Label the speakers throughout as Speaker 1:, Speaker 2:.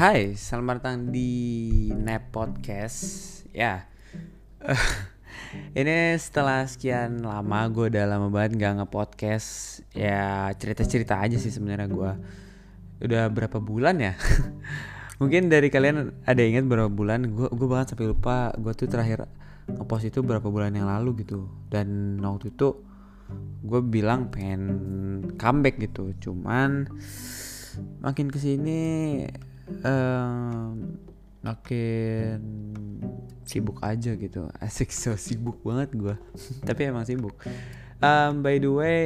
Speaker 1: Hai, selamat datang di Nap Podcast. Ya, ini setelah sekian lama gue udah lama banget gak nge-podcast. Ya cerita-cerita aja sih sebenarnya gue. Udah berapa bulan ya? Mungkin dari kalian ada ingat berapa bulan? Gue gue banget sampai lupa. Gue tuh terakhir ngepost itu berapa bulan yang lalu gitu. Dan waktu itu gue bilang pengen comeback gitu. Cuman makin ke sini um, makin sibuk aja gitu. Asik so sibuk banget gue tapi emang sibuk. Um, by the way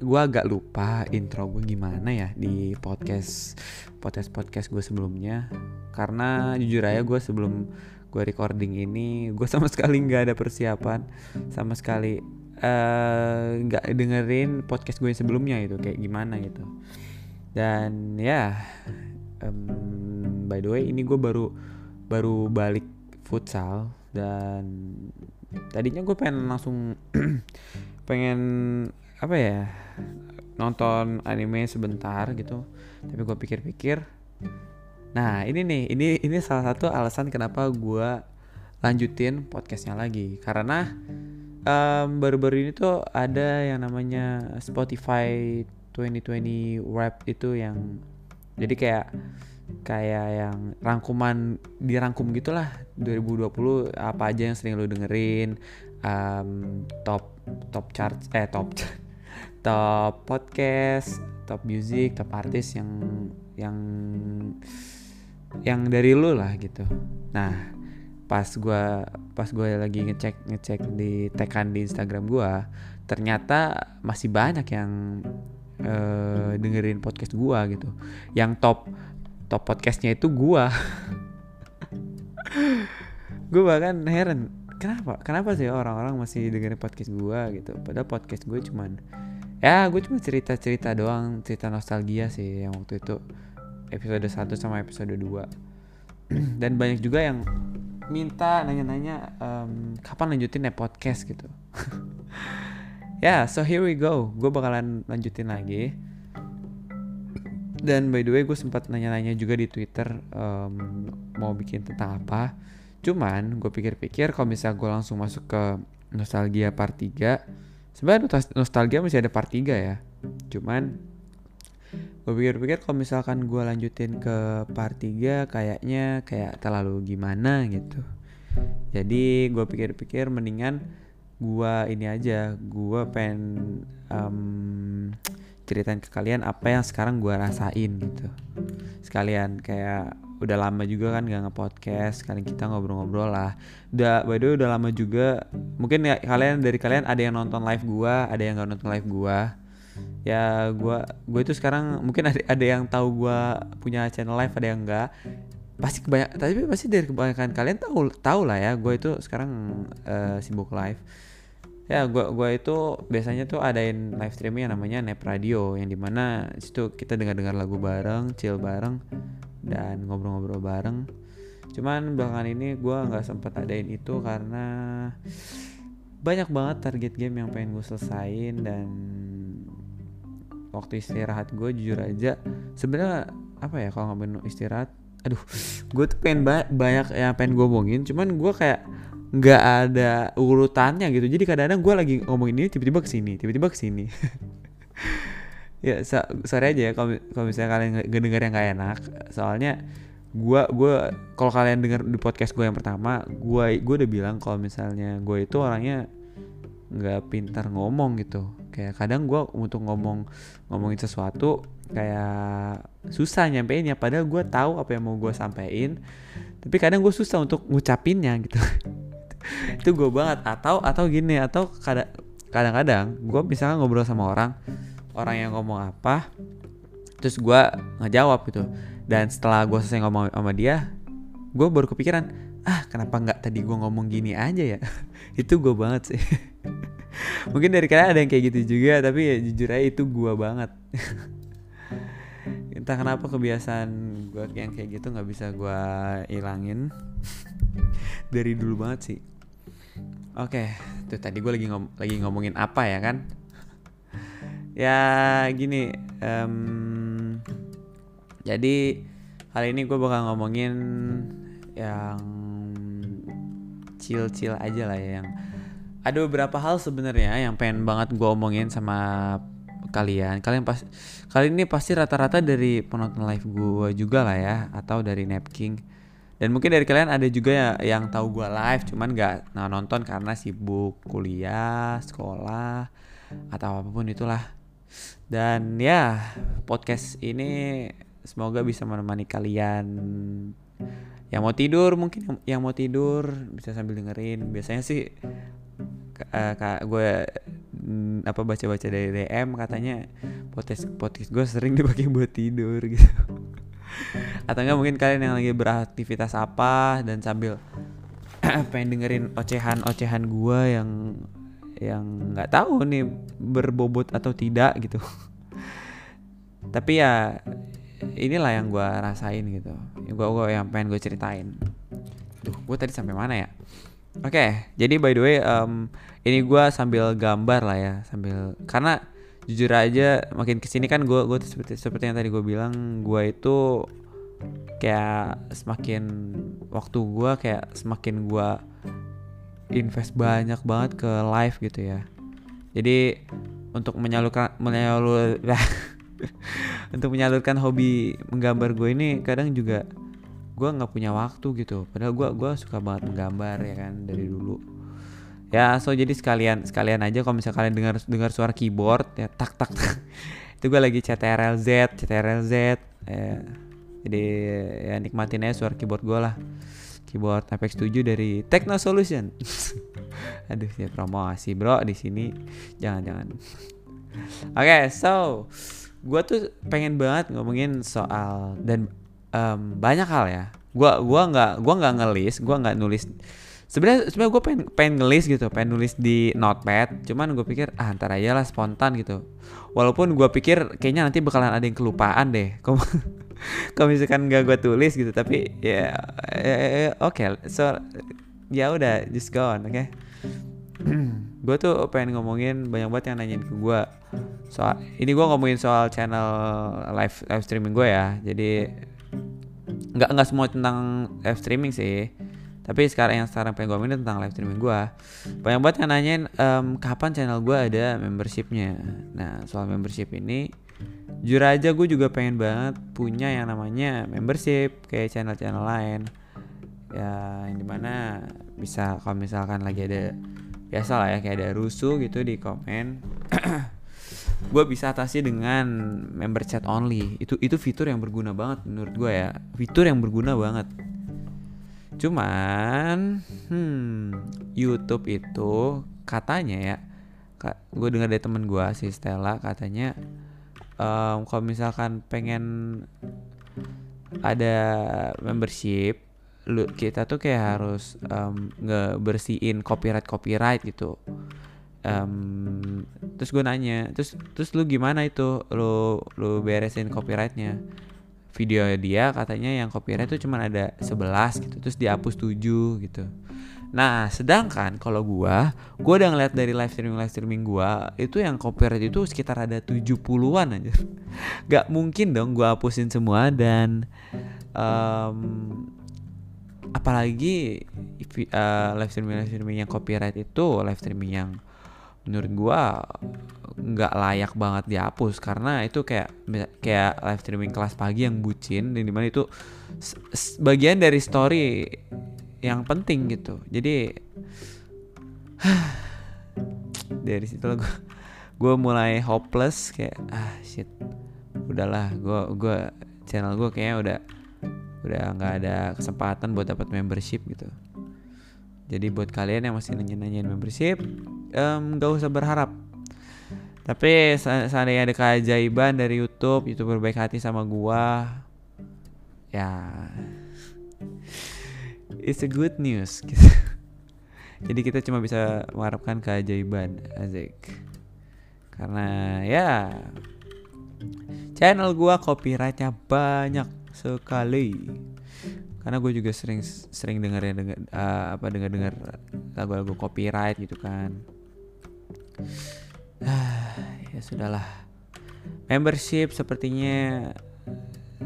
Speaker 1: gue agak lupa intro gue gimana ya di podcast podcast podcast gue sebelumnya. Karena jujur aja gue sebelum gue recording ini gue sama sekali nggak ada persiapan. Sama sekali nggak uh, dengerin podcast gue yang sebelumnya itu kayak gimana gitu. Dan ya um, by the way ini gue baru baru balik futsal dan tadinya gue pengen langsung pengen apa ya nonton anime sebentar gitu. Tapi gue pikir-pikir nah ini nih ini ini salah satu alasan kenapa gue lanjutin podcastnya lagi. Karena baru-baru um, ini tuh ada yang namanya Spotify 2020 Wrap itu yang jadi kayak kayak yang rangkuman dirangkum gitulah. 2020 apa aja yang sering lo dengerin um, top top chart eh top top podcast top music top artis yang yang yang dari lu lah gitu. Nah pas gue pas gue lagi ngecek ngecek di tekan di Instagram gue ternyata masih banyak yang uh, dengerin podcast gua gitu. Yang top top podcastnya itu gua. Gue bahkan heran kenapa? Kenapa sih orang-orang masih dengerin podcast gua gitu? Padahal podcast gue cuman ya gue cuma cerita cerita doang cerita nostalgia sih yang waktu itu. Episode 1 sama episode 2 dan banyak juga yang minta nanya-nanya um, kapan lanjutin ya podcast? gitu ya yeah, so here we go. Gue bakalan lanjutin lagi. Dan by the way gue sempat nanya-nanya juga di twitter um, mau bikin tentang apa. Cuman gue pikir-pikir kalau misalnya gue langsung masuk ke nostalgia part 3 sebenarnya nostalgia masih ada part 3 ya. Cuman gue pikir-pikir kalau misalkan gue lanjutin ke part 3 kayaknya kayak terlalu gimana gitu. Jadi gue pikir-pikir mendingan gua ini aja gua pengen um, ceritain ke kalian apa yang sekarang gua rasain gitu. Sekalian kayak udah lama juga kan gak nge-podcast sekalian kita ngobrol-ngobrol lah. Udah by the way udah lama juga. Mungkin ya kalian dari kalian ada yang nonton live gua ada yang gak nonton live gua. Ya gua gue itu sekarang mungkin ada ada yang tahu gua punya channel live ada yang enggak pasti kebanyak tapi pasti dari kebanyakan kalian tahu tahu lah ya gue itu sekarang uh, sibuk live ya gua gua itu biasanya tuh adain live streaming yang namanya Nep Radio yang di mana situ kita dengar-dengar lagu bareng, chill bareng dan ngobrol-ngobrol bareng. Cuman belakangan ini gua nggak sempat adain itu karena banyak banget target game yang pengen gue selesain dan waktu istirahat gue jujur aja sebenarnya apa ya kalau ngomongin istirahat aduh gue tuh pengen ba banyak yang pengen gue omongin cuman gue kayak nggak ada urutannya gitu. Jadi kadang-kadang gue lagi ngomongin ini tiba-tiba ke sini tiba-tiba ke sini ya so, sorry aja ya kalau misalnya kalian ngedenger yang gak enak. Soalnya gue gue kalau kalian denger di podcast gue yang pertama gue gue udah bilang kalau misalnya gue itu orangnya nggak pintar ngomong gitu. Kayak kadang gue untuk ngomong ngomongin sesuatu kayak susah nyampein ya padahal gue tahu apa yang mau gue sampein. Tapi kadang gue susah untuk ngucapinnya gitu itu gue banget. Atau atau gini atau kadang-kadang gue misalnya ngobrol sama orang orang yang ngomong apa terus gue ngejawab gitu. Dan setelah gue selesai ngomong sama dia gue baru kepikiran ah kenapa nggak tadi gue ngomong gini aja ya? Itu gue banget sih. Mungkin dari kalian ada yang kayak gitu juga tapi ya jujur aja itu gue banget. Entah kenapa kebiasaan gue yang kayak gitu nggak bisa gue ilangin. Dari dulu banget sih oke tuh tadi gue lagi ngom lagi ngomongin apa ya kan ya gini um, jadi Kali ini gue bakal ngomongin yang chill-chill aja lah ya yang ada beberapa hal sebenarnya yang pengen banget gue omongin sama kalian. Kalian pas kali ini pasti rata-rata dari penonton live gue juga lah ya atau dari Napking. Dan mungkin dari kalian ada juga ya, yang tahu gue live cuman gak nah, nonton karena sibuk kuliah, sekolah atau apa pun itulah. Dan ya podcast ini semoga bisa menemani kalian yang mau tidur mungkin yang mau tidur bisa sambil dengerin biasanya sih uh, kak gue mm, apa baca-baca dari DM katanya podcast podcast gue sering dipakai buat tidur gitu atau enggak mungkin kalian yang lagi beraktivitas apa dan sambil pengen dengerin ocehan-ocehan gue yang yang nggak tahu nih berbobot atau tidak gitu. Tapi ya inilah yang gue rasain gitu. Gue gue yang pengen gue ceritain. Tuh gue tadi sampai mana ya? Oke okay, jadi by the way um, ini gue sambil gambar lah ya sambil karena jujur aja makin ke sini kan gue gue seperti seperti yang tadi gue bilang gue itu kayak semakin waktu gue kayak semakin gue invest banyak banget ke live gitu ya. Jadi untuk menyalurkan menyalur untuk menyalurkan hobi menggambar gue ini kadang juga gue nggak punya waktu gitu. Padahal gue gua suka banget menggambar ya kan dari dulu ya so jadi sekalian sekalian aja kalau misalnya kalian dengar dengar suara keyboard ya tak tak, tak. itu gue lagi CTRL Z CTRL Z ya. jadi ya nikmatin aja suara keyboard gue lah. Keyboard Apex 7 dari Techno Solution. Aduh ya promosi bro di sini. Jangan jangan. Oke okay, so gue tuh pengen banget ngomongin soal dan um, banyak hal ya. Gue gua nggak gua nggak ngelis gue nggak nulis sebenarnya sebenarnya gue pengen pengen ngelis gitu pengen nulis di notepad. Cuman gue pikir ah antara aja lah spontan gitu. Walaupun gue pikir kayaknya nanti bakalan ada yang kelupaan deh. Kalau misalkan nggak gue tulis gitu tapi ya yeah, oke. Okay. so ya udah just go on oke? Okay? gue tuh pengen ngomongin banyak banget yang nanyain ke gue soal ini gue ngomongin soal channel live live streaming gue ya. Jadi nggak nggak semua tentang live streaming sih tapi sekarang yang sekarang pengen gue ngomongin tentang live streaming gue banyak banget yang nanyain um, kapan channel gue ada membershipnya. Nah soal membership ini jujur aja gue juga pengen banget punya yang namanya membership kayak channel-channel lain. Ya yang di mana bisa kalau misalkan lagi ada biasa lah ya kayak ada rusuh gitu di komen gue bisa atasi dengan member chat only. Itu itu fitur yang berguna banget menurut gue ya. Fitur yang berguna banget cuman hmm, YouTube itu katanya ya gue dengar dari temen gue si Stella katanya um, kalau misalkan pengen ada membership lu kita tuh kayak harus um, ngebersihin copyright copyright gitu. Um, terus gue nanya terus terus lu gimana itu? Lu lu beresin copyrightnya video dia katanya yang copyright itu cuma ada 11 gitu terus dihapus 7 gitu. Nah sedangkan kalau gua gua udah ngeliat dari live streaming live streaming gua itu yang copyright itu sekitar ada 70-an aja gak mungkin dong gua hapusin semua dan um, apalagi uh, live streaming live streaming yang copyright itu live streaming yang menurut gua nggak layak banget dihapus karena itu kayak kayak live streaming kelas pagi yang bucin dan di mana itu bagian dari story yang penting gitu. Jadi dari situ gue gue mulai hopeless kayak ah shit. Udahlah gue gue channel gue kayaknya udah udah nggak ada kesempatan buat dapat membership gitu. Jadi buat kalian yang masih nanya-nanyain membership nggak um, usah berharap. Tapi seandainya ada keajaiban dari YouTube youtuber baik hati sama gua ya it's a good news gitu. jadi kita cuma bisa mengharapkan keajaiban Azik karena ya channel gua copyrightnya banyak sekali. Karena gue juga sering sering denger ya denger uh, apa dengar dengar lagu-lagu copyright gitu kan ya sudahlah. Membership sepertinya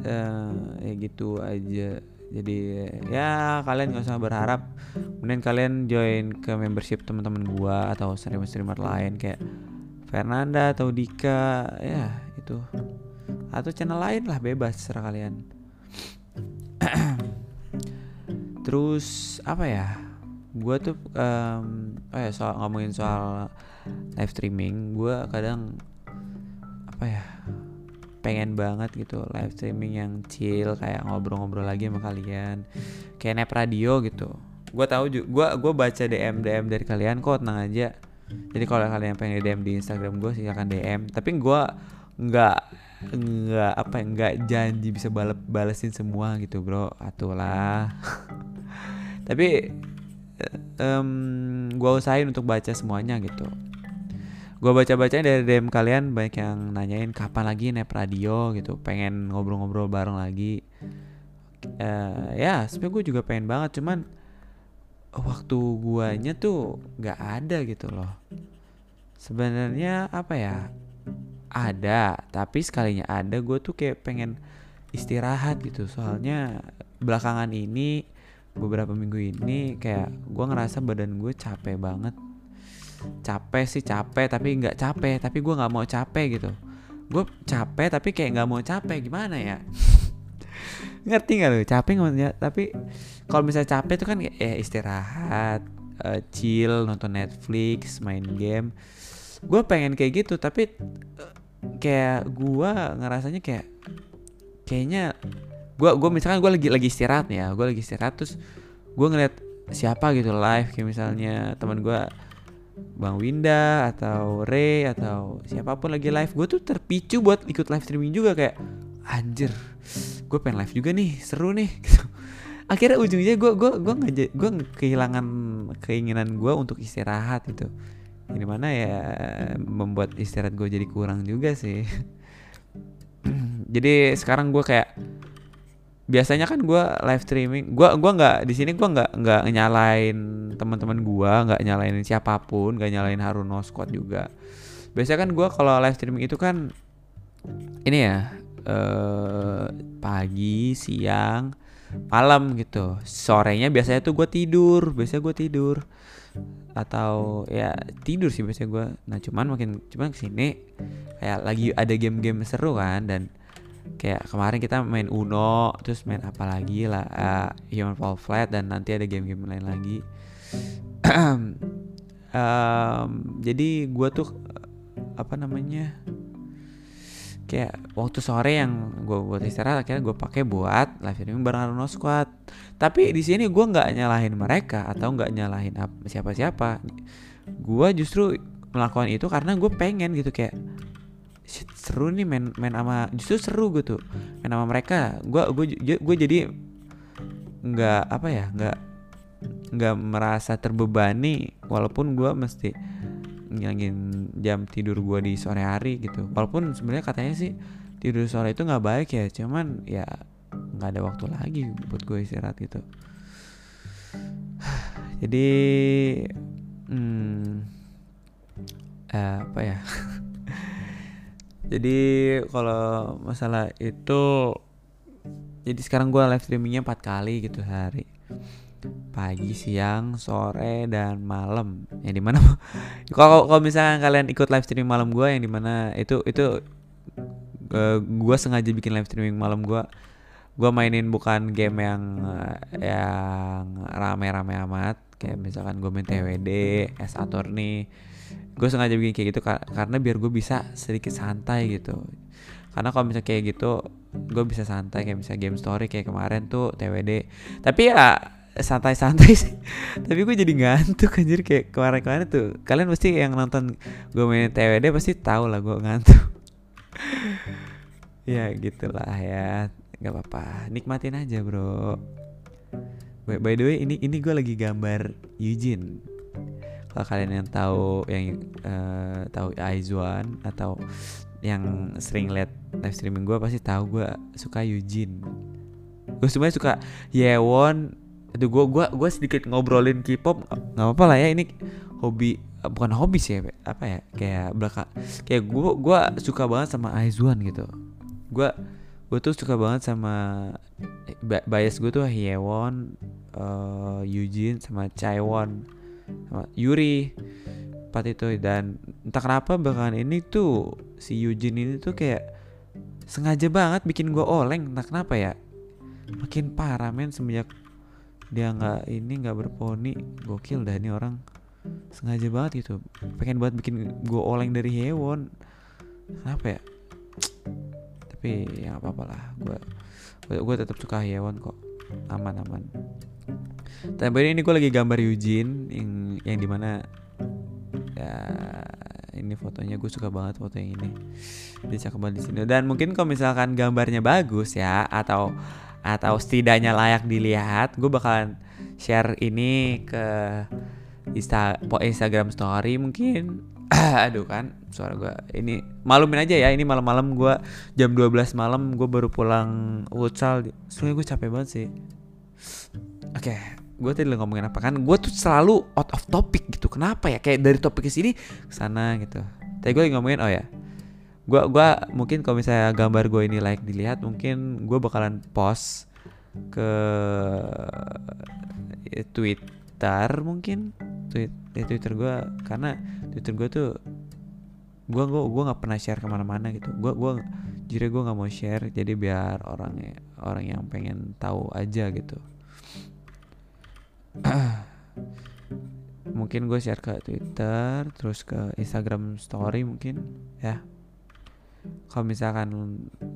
Speaker 1: uh, ya gitu aja. Jadi ya kalian nggak usah berharap. Kemudian kalian join ke membership teman-teman gua atau streamer-streamer lain kayak Fernanda atau Dika. Ya itu. Atau channel lain lah bebas serah kalian. Terus apa ya? Gue tuh um, oh ya soal ngomongin soal live streaming gue kadang apa ya pengen banget gitu live streaming yang chill kayak ngobrol-ngobrol lagi sama kalian kayak nep radio gitu. Gue tahu juga gue baca dm dm dari kalian kok tenang aja. Jadi kalau kalian pengen dm di instagram gue silakan dm tapi gue nggak nggak apa ya nggak janji bisa balap balesin semua gitu bro. Atulah. Tapi um, gue usahain untuk baca semuanya gitu gue baca-baca dari DM kalian banyak yang nanyain kapan lagi nep radio? gitu. Pengen ngobrol-ngobrol bareng lagi. Uh, ya sebenarnya gue juga pengen banget cuman waktu guanya tuh nggak ada gitu loh. Sebenarnya apa ya? Ada tapi sekalinya ada gue tuh kayak pengen istirahat gitu. Soalnya belakangan ini beberapa minggu ini kayak gue ngerasa badan gue capek banget capek sih capek tapi nggak capek tapi gue nggak mau capek gitu. Gue capek tapi kayak nggak mau capek gimana ya? Ngerti nggak lo capek nggak tapi kalau misalnya capek tuh kan ya istirahat uh, chill nonton Netflix main game. Gue pengen kayak gitu tapi uh, kayak gue ngerasanya kayak kayaknya gue gue misalkan gue lagi lagi istirahat ya gue lagi istirahat terus gue ngeliat siapa gitu live kayak misalnya teman gue Bang Winda atau Ray atau siapa pun lagi live gue tuh terpicu buat ikut live streaming juga kayak anjir gue pengen live juga nih seru nih gitu. akhirnya ujungnya gue gue gue nggak gue kehilangan keinginan gue untuk istirahat gitu ini mana ya membuat istirahat gue jadi kurang juga sih jadi sekarang gue kayak biasanya kan gue live streaming gue gua nggak di sini gue nggak nggak nyalain teman-teman gue nggak nyalain siapa pun nggak nyalain Haruno Squad juga. Biasanya kan gue kalau live streaming itu kan ini ya eh, pagi siang malam gitu. Sorenya biasanya tuh gue tidur biasanya gue tidur. Atau ya tidur sih biasanya gue nah cuman makin cuman ke sini kayak lagi ada game-game seru kan dan kayak kemarin kita main Uno terus main apa lagi lah uh, Human Fall Flat dan nanti ada game-game lain lagi. Um, jadi gue tuh apa namanya kayak waktu sore yang gue buat istirahat akhirnya gue pakai buat live streaming bareng Aruno Squad. Tapi di sini gue nggak nyalahin mereka atau nggak nyalahin siapa-siapa. Gue justru melakukan itu karena gue pengen gitu kayak seru nih main main sama justru seru gitu main sama mereka. Gue gue gue jadi nggak apa ya nggak nggak merasa terbebani walaupun gue mesti ngilangin jam tidur gue di sore hari gitu. Walaupun sebenarnya katanya sih tidur sore itu nggak baik ya cuman ya nggak ada waktu lagi buat gue istirahat gitu. Jadi hmm, uh, apa ya jadi kalau masalah itu jadi sekarang gue live streamingnya empat kali gitu sehari. Pagi siang sore dan malam. Yang di mana kalau kalau misalnya kalian ikut live streaming malam gue yang di mana itu itu uh, eh, gue sengaja bikin live streaming malam gue gue mainin bukan game yang uh, yang rame-rame amat. Kayak misalkan gue main TWD, S nih gue sengaja bikin kayak gitu karena biar gue bisa sedikit santai gitu. Karena kalau misalnya kayak gitu gue bisa santai kayak misalnya game story kayak kemarin tuh TWD tapi ya santai-santai sih. Tapi gue jadi ngantuk anjir. Kayak kemarin-kemarin tuh kalian pasti yang nonton gue main TWD pasti tahu lah gue ngantuk. Ya gitulah ya. Nggak apa-apa. Nikmatin aja bro. By, by the way ini ini gue lagi gambar Eugene kalau kalian yang tahu yang uh, tahu Aizwan atau yang sering lihat live streaming gue pasti tahu gue suka Eugene. Gue sebenarnya suka Yewon. Itu gue gua gue sedikit ngobrolin K-pop nggak apa-apa lah ya. Ini hobi bukan hobi sih ya apa ya? Kayak belakang kayak gue gue suka banget sama Aizwan gitu. Gue gue tuh suka banget sama bias gue tuh Hyewon, uh, Eugene sama Chaewon. sama Yuri empat itu. Dan entah kenapa bahkan ini tuh si Eugene ini tuh kayak sengaja banget bikin gue oleng. Entah kenapa ya makin parah men semenjak dia nggak ini nggak berponi. Gokil dah ini orang. Sengaja banget gitu. Pengen buat bikin gue oleng dari hewan. Kenapa ya? Tapi ya apa apa lah. Gue gue tetap suka hewan kok. Aman aman tapi ini gue lagi gambar Eugene yang yang di mana ya ini fotonya gue suka banget foto yang ini. Dia cakep banget di sini. Dan mungkin kalau misalkan gambarnya bagus ya atau atau setidaknya layak dilihat gue bakalan share ini ke Insta Instagram story mungkin. Aduh kan suara gue ini malumin aja ya ini malam-malam gue jam 12 malam gue baru pulang futsal. Soalnya gue capek banget sih. Oke gue tadi ngomongin apa kan gue tuh selalu out of topic gitu. Kenapa ya? Kayak dari topik ke sini ke sana gitu. Tadi gue lagi ngomongin oh ya gue gua mungkin kalau misalnya gambar gue ini like dilihat mungkin gue bakalan post ke Twitter mungkin. Tweet di Twitter gue karena Twitter gue tuh gue gue gue nggak pernah share ke mana-mana gitu. Gue gue jadi gue nggak mau share jadi biar orang orang yang pengen tahu aja gitu mungkin gue share ke Twitter terus ke Instagram Story mungkin ya. Kalau misalkan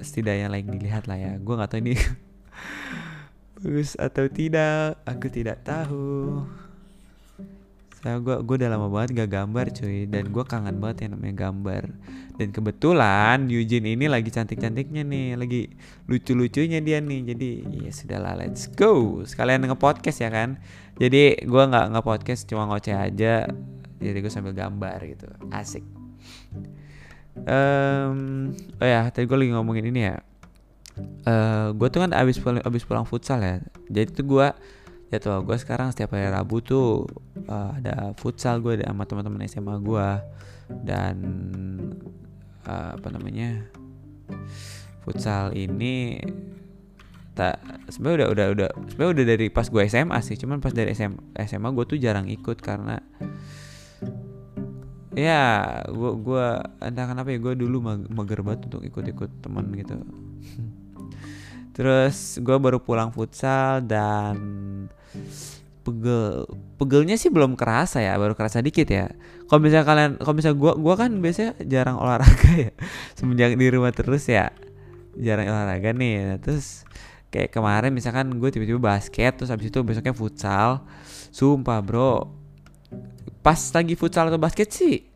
Speaker 1: setidaknya like dilihat lah ya. Gue nggak tahu ini bagus atau tidak. Aku tidak tahu saya gue gue udah lama banget gak gambar cuy. Dan gue kangen banget yang namanya gambar. Dan kebetulan Eugene ini lagi cantik cantiknya nih. Lagi lucu lucunya dia nih. Jadi ya sudahlah let's go. Sekalian nge podcast ya kan? Jadi gue nggak nge podcast cuma ngoceh aja. Jadi gue sambil gambar gitu. Asik. Um, oh ya tadi gue lagi ngomongin ini ya. Uh, eh, gue tuh kan abis pulang abis pulang futsal ya. Jadi tuh gue jadwal gue sekarang setiap hari Rabu tuh uh, ada futsal gue sama teman-teman SMA gue dan uh, apa namanya futsal ini tak sebenarnya udah udah udah sebenarnya udah dari pas gue SMA sih cuman pas dari SMA SMA gue tuh jarang ikut karena ya gue gue entah kenapa ya gue dulu mager banget untuk ikut-ikut teman gitu terus gue baru pulang futsal dan pegel pegelnya sih belum kerasa ya baru kerasa dikit ya. Kalau misalnya kalian kalau misalnya gua gua kan biasanya jarang olahraga ya. Semenjak di rumah terus ya jarang olahraga nih. Nah, terus kayak kemarin misalkan gue tiba-tiba basket terus habis itu besoknya futsal. Sumpah bro. Pas lagi futsal atau basket sih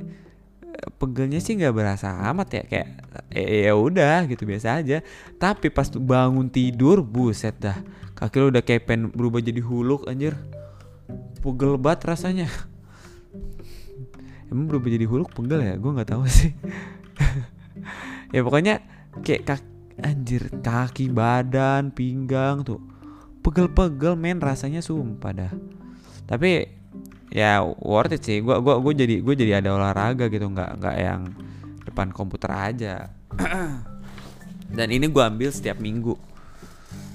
Speaker 1: pegelnya sih nggak berasa amat ya kayak eh, ya udah gitu biasa aja. Tapi pas bangun tidur buset dah kaki lo udah kayak pen berubah jadi huluk anjir. Pegel banget rasanya. Emang berubah jadi huluk pegel ya? Gue nggak tahu sih. Ya pokoknya kayak kaki anjir kaki badan pinggang tuh pegel-pegel men rasanya sumpah dah. Tapi ya worth it sih. Gue gua gue jadi gue jadi ada olahraga gitu. Nggak nggak yang depan komputer aja. Dan ini gue ambil setiap minggu.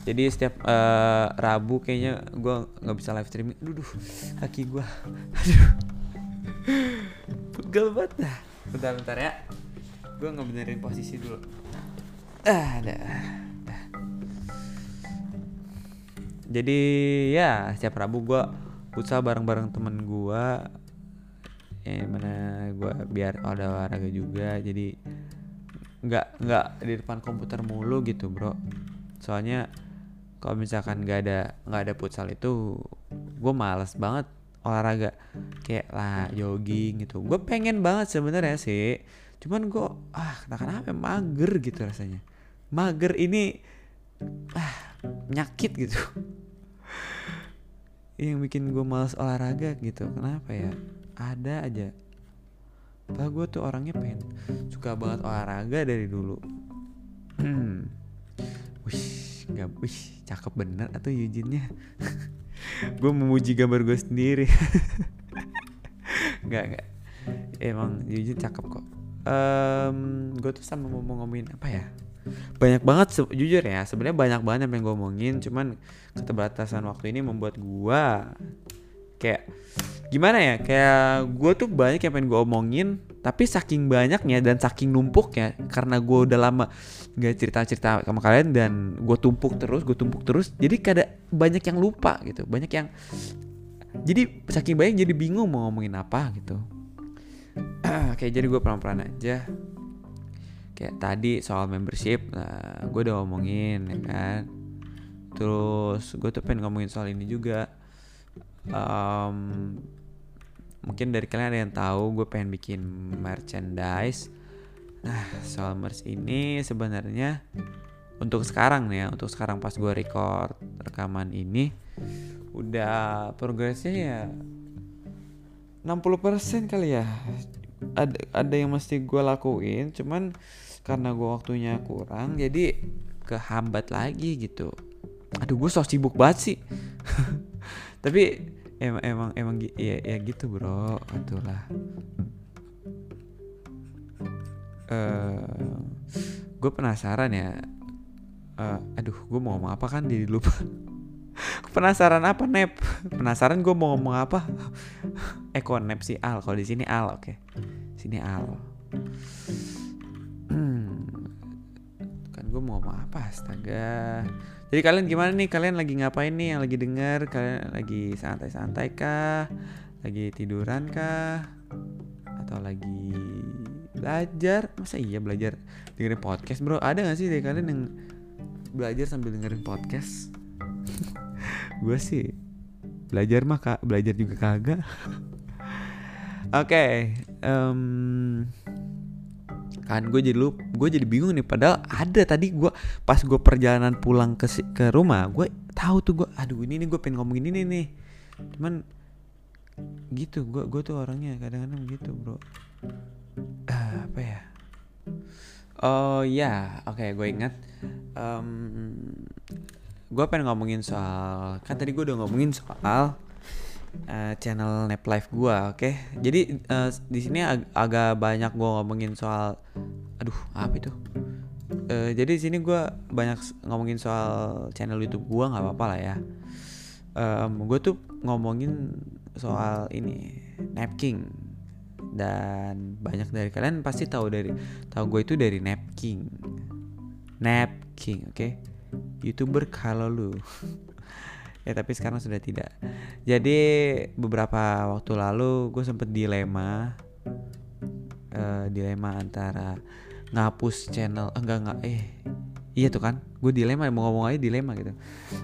Speaker 1: Jadi setiap uh, Rabu kayaknya gue nggak bisa live streaming. Aduh, kaki gue aduh. Pegel banget dah. Bentar bentar ya. Gue ngebenerin posisi dulu. Ah ada. Jadi ya setiap Rabu gue futsal bareng-bareng temen gue yang mana gue biar ada olahraga juga. Jadi nggak nggak di depan komputer mulu gitu bro. Soalnya kalau misalkan nggak ada nggak ada futsal itu gue males banget olahraga. Kayak lah jogging gitu. Gue pengen banget sebenarnya sih. Cuman gue ah kenapa mager? gitu rasanya. Mager ini ah nyakit gitu yang bikin gue males olahraga gitu. Kenapa ya? Ada aja. Padahal gue tuh orangnya pengen suka banget olahraga dari dulu. Wih nggak wih cakep bener atau Eugene-nya. Gue memuji gambar gue sendiri. Nggak nggak. Emang Eugene cakep kok. Um, gue tuh sama mau ngomongin apa ya banyak banget jujur ya sebenarnya banyak banget yang pengen gue omongin cuman keterbatasan waktu ini membuat gue kayak gimana ya kayak gue tuh banyak yang pengen gue omongin tapi saking banyaknya dan saking numpuknya karena gue udah lama gak cerita cerita sama kalian dan gue tumpuk terus gue tumpuk terus jadi kada banyak yang lupa gitu banyak yang jadi saking banyak jadi bingung mau ngomongin apa gitu. Kayak jadi gue pelan-pelan aja kayak tadi soal membership nah gue udah ngomongin ya kan? Terus gue tuh pengen ngomongin soal ini juga. Um, mungkin dari kalian ada yang tahu gue pengen bikin merchandise. Nah soal merch ini sebenarnya untuk sekarang nih ya untuk sekarang pas gue record rekaman ini udah progresnya ya 60% kali ya. Ada ada yang mesti gue lakuin cuman karena gue waktunya kurang jadi kehambat lagi gitu. Aduh gue sok sibuk banget sih. Tapi emang emang emang ya ya gitu bro. Itulah uh, gue penasaran ya. Uh, aduh gue mau ngomong apa kan? Jadi lupa. Penasaran apa nep? Penasaran gue mau ngomong apa? Eko nep si al. Kalau di sini al oke. Okay. sini al gue mau ngomong apa astaga. Jadi kalian gimana nih? Kalian lagi ngapain nih? Yang lagi denger? Kalian lagi santai-santai kah? Lagi tiduran kah? Atau lagi belajar? Masa iya belajar? Dengerin podcast bro. Ada gak sih dari kalian yang belajar sambil dengerin podcast? Gue sih belajar mah kak belajar juga kagak. Oke okay, um, kan gue jadi lu gue jadi bingung nih padahal ada tadi gue pas gue perjalanan pulang ke ke rumah gue tahu tuh gue aduh ini nih gue pengen ngomongin ini nih. Cuman gitu gue gue tuh orangnya kadang-kadang gitu bro. Uh, apa ya? Oh ya oke okay, gue ingat. Um, gue pengen ngomongin soal kan tadi gue udah ngomongin soal uh, channel Nap Life gua, oke. Okay? Jadi uh, di sini ag agak banyak gua ngomongin soal aduh, apa itu? Uh, jadi di sini gua banyak ngomongin soal channel YouTube gua nggak apa-apa lah ya. Um, gue tuh ngomongin soal ini Nap King dan banyak dari kalian pasti tahu dari tahu gue itu dari Nap King. Nap King, oke? Okay? YouTuber kalau lu. ya tapi sekarang sudah tidak. Jadi beberapa waktu lalu gue sempet dilema uh, dilema antara ngapus channel enggak enggak eh iya tuh kan gue dilema mau ngomong aja dilema gitu.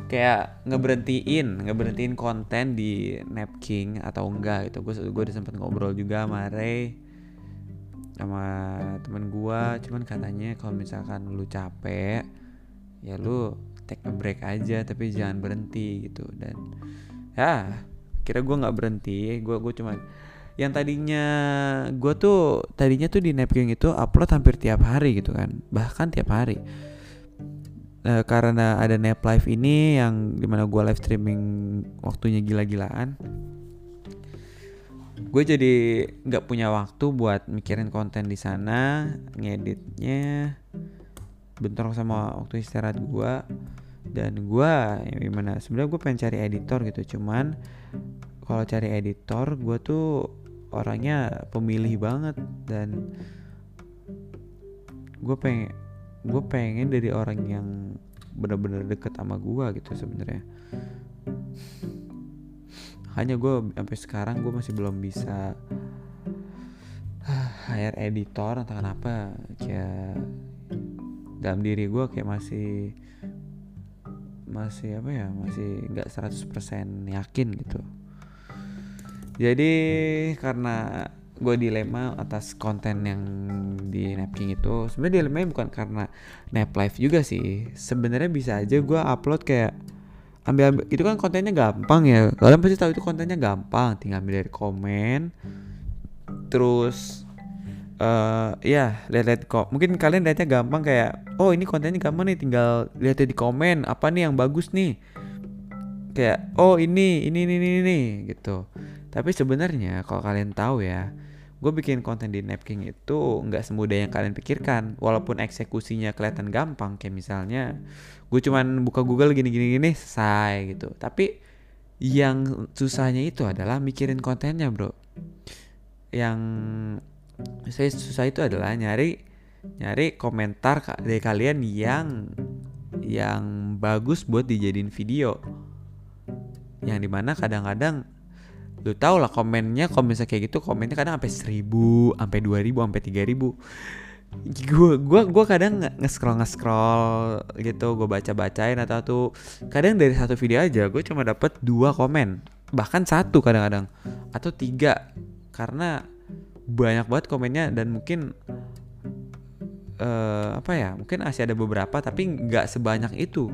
Speaker 1: Kayak ngeberhentiin ngeberhentiin konten di Napking atau enggak gitu. Gue gue udah sempet ngobrol juga sama Ray sama temen gue cuman katanya kalau misalkan lu capek ya lu take a break aja tapi jangan berhenti gitu. Dan ya kira gue nggak berhenti gue gue cuman yang tadinya gue tuh tadinya tuh di napkin itu upload hampir tiap hari gitu kan bahkan tiap hari. E, karena ada nap live ini yang di mana gue live streaming waktunya gila-gilaan gue jadi nggak punya waktu buat mikirin konten di sana ngeditnya bentrok sama waktu istirahat gue dan gue ya gimana sebenarnya gue pengen cari editor gitu cuman kalau cari editor gue tuh orangnya pemilih banget dan gue pengen gue pengen dari orang yang bener-bener deket sama gue gitu sebenarnya. Hanya gue sampai sekarang gue masih belum bisa hire editor entah kenapa. Kayak dalam diri gue kayak masih masih apa ya masih nggak 100% yakin gitu. Jadi karena gue dilema atas konten yang di Napking itu sebenarnya dilema bukan karena nap live juga sih. Sebenarnya bisa aja gue upload kayak ambil, ambil itu kan kontennya gampang ya. Kalian pasti tahu itu kontennya gampang tinggal ambil dari komen terus uh, ya lihat-lihat kok mungkin kalian lihatnya gampang kayak oh ini kontennya gampang nih tinggal lihat di komen apa nih yang bagus nih? Kayak oh ini ini ini ini, ini gitu. Tapi sebenarnya kalau kalian tahu ya gue bikin konten di Napking itu nggak semudah yang kalian pikirkan. Walaupun eksekusinya kelihatan gampang kayak misalnya gue cuman buka Google gini gini gini selesai gitu. Tapi yang susahnya itu adalah mikirin kontennya bro. Yang saya susah itu adalah nyari nyari komentar dari kalian yang yang bagus buat dijadiin video. Yang di mana kadang-kadang lu tau lah komennya kalau misalnya kayak gitu komennya kadang sampai seribu sampai dua ribu sampai tiga ribu. Gue gue gue kadang nge-scroll nge-scroll gitu gue baca bacain atau tuh kadang dari satu video aja gue cuma dapat dua komen bahkan satu kadang-kadang atau tiga. Karena banyak banget komennya dan mungkin uh, apa ya mungkin masih ada beberapa tapi nggak sebanyak itu.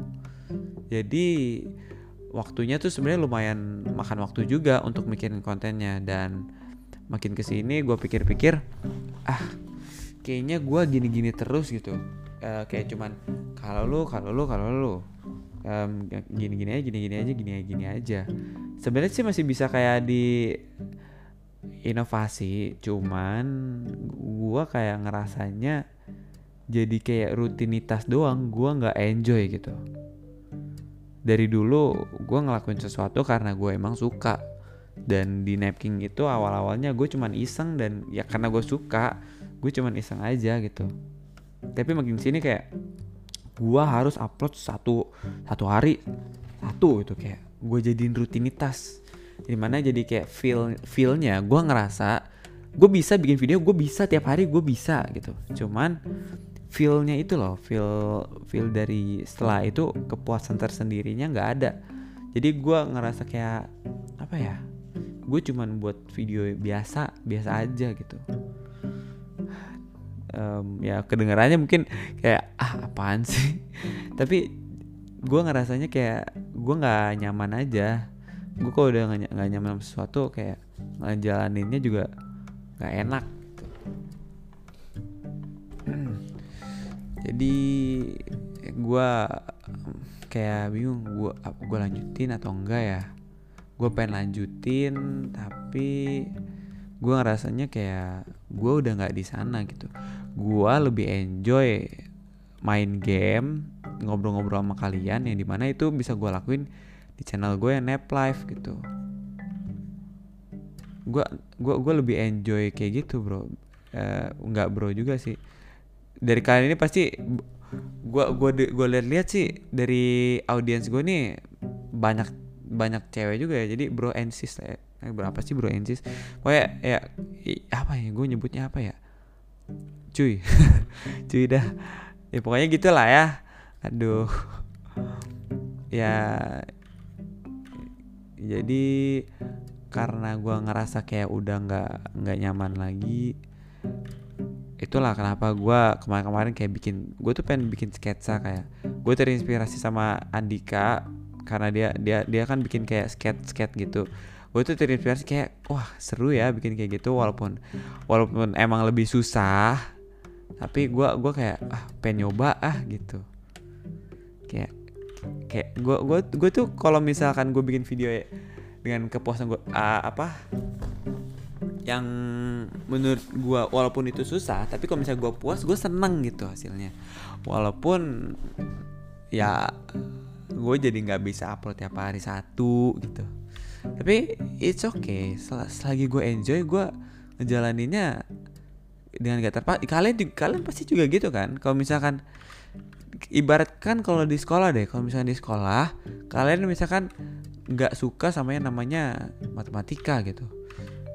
Speaker 1: Jadi waktunya tuh sebenarnya lumayan makan waktu juga untuk mikirin kontennya dan makin ke sini gue pikir-pikir ah kayaknya gue gini-gini terus gitu. Uh, kayak cuman kalau lu kalau lu kalau lu. Um, gini-gini aja gini-gini aja gini gini aja. Sebenarnya sih masih bisa kayak di inovasi cuman gue kayak ngerasanya jadi kayak rutinitas doang gue nggak enjoy gitu. Dari dulu gue ngelakuin sesuatu karena gue emang suka. Dan di napkin itu awal-awalnya gue cuman iseng dan ya karena gue suka gue cuman iseng aja gitu. Tapi makin sini kayak gue harus upload satu satu hari satu itu kayak. Gue jadiin rutinitas di mana jadi kayak feel feelnya gue ngerasa gue bisa bikin video gue bisa tiap hari gue bisa gitu. Cuman feelnya itu loh feel feel dari setelah itu kepuasan tersendirinya nggak ada. Jadi gue ngerasa kayak apa ya gue cuman buat video biasa biasa aja gitu. Um, ya kedengarannya mungkin kayak ah apaan sih? Tapi gue ngerasanya kayak gue nggak nyaman aja gue kok udah nggak nyaman sama sesuatu kayak ngejalaninnya juga nggak enak jadi gue kayak bingung gue gue lanjutin atau enggak ya? Gue pengen lanjutin tapi gue ngerasanya kayak gue udah nggak di sana gitu. Gue lebih enjoy main game ngobrol-ngobrol sama kalian yang di mana itu bisa gue lakuin di channel gue yang nap live gitu. Gue gue gue lebih enjoy kayak gitu bro. Uh, nggak bro juga sih. Dari kalian ini pasti gua gua gua lihat-lihat sih dari audiens gue nih banyak banyak cewek juga ya. Jadi bro and sis ya. Eh, berapa sih bro and pokoknya ya apa ya? Gue nyebutnya apa ya? Cuy. Cuy dah. Ya pokoknya gitulah ya. Aduh. Ya jadi karena gue ngerasa kayak udah nggak nggak nyaman lagi itulah kenapa gue kemarin-kemarin kayak bikin gue tuh pengen bikin sketsa kayak gue terinspirasi sama Andika karena dia dia dia kan bikin kayak skate gitu. Gue tuh terinspirasi kayak wah seru ya bikin kayak gitu walaupun walaupun emang lebih susah tapi gue gue kayak ah pengen nyoba ah gitu kayak gue gue gue tuh kalau misalkan gue bikin video ya, dengan kepuasan gue uh, apa yang menurut gue walaupun itu susah tapi kalau misalnya gue puas gue seneng gitu hasilnya. Walaupun ya gue jadi nggak bisa upload tiap hari satu gitu. Tapi it's okay. Sel selagi gue enjoy gue ngejalaninnya dengan gak terpas kalian kalian pasti juga gitu kan? Kalau misalkan ibaratkan kalau di sekolah deh kalau misalkan di sekolah kalian misalkan nggak suka sama yang namanya matematika gitu.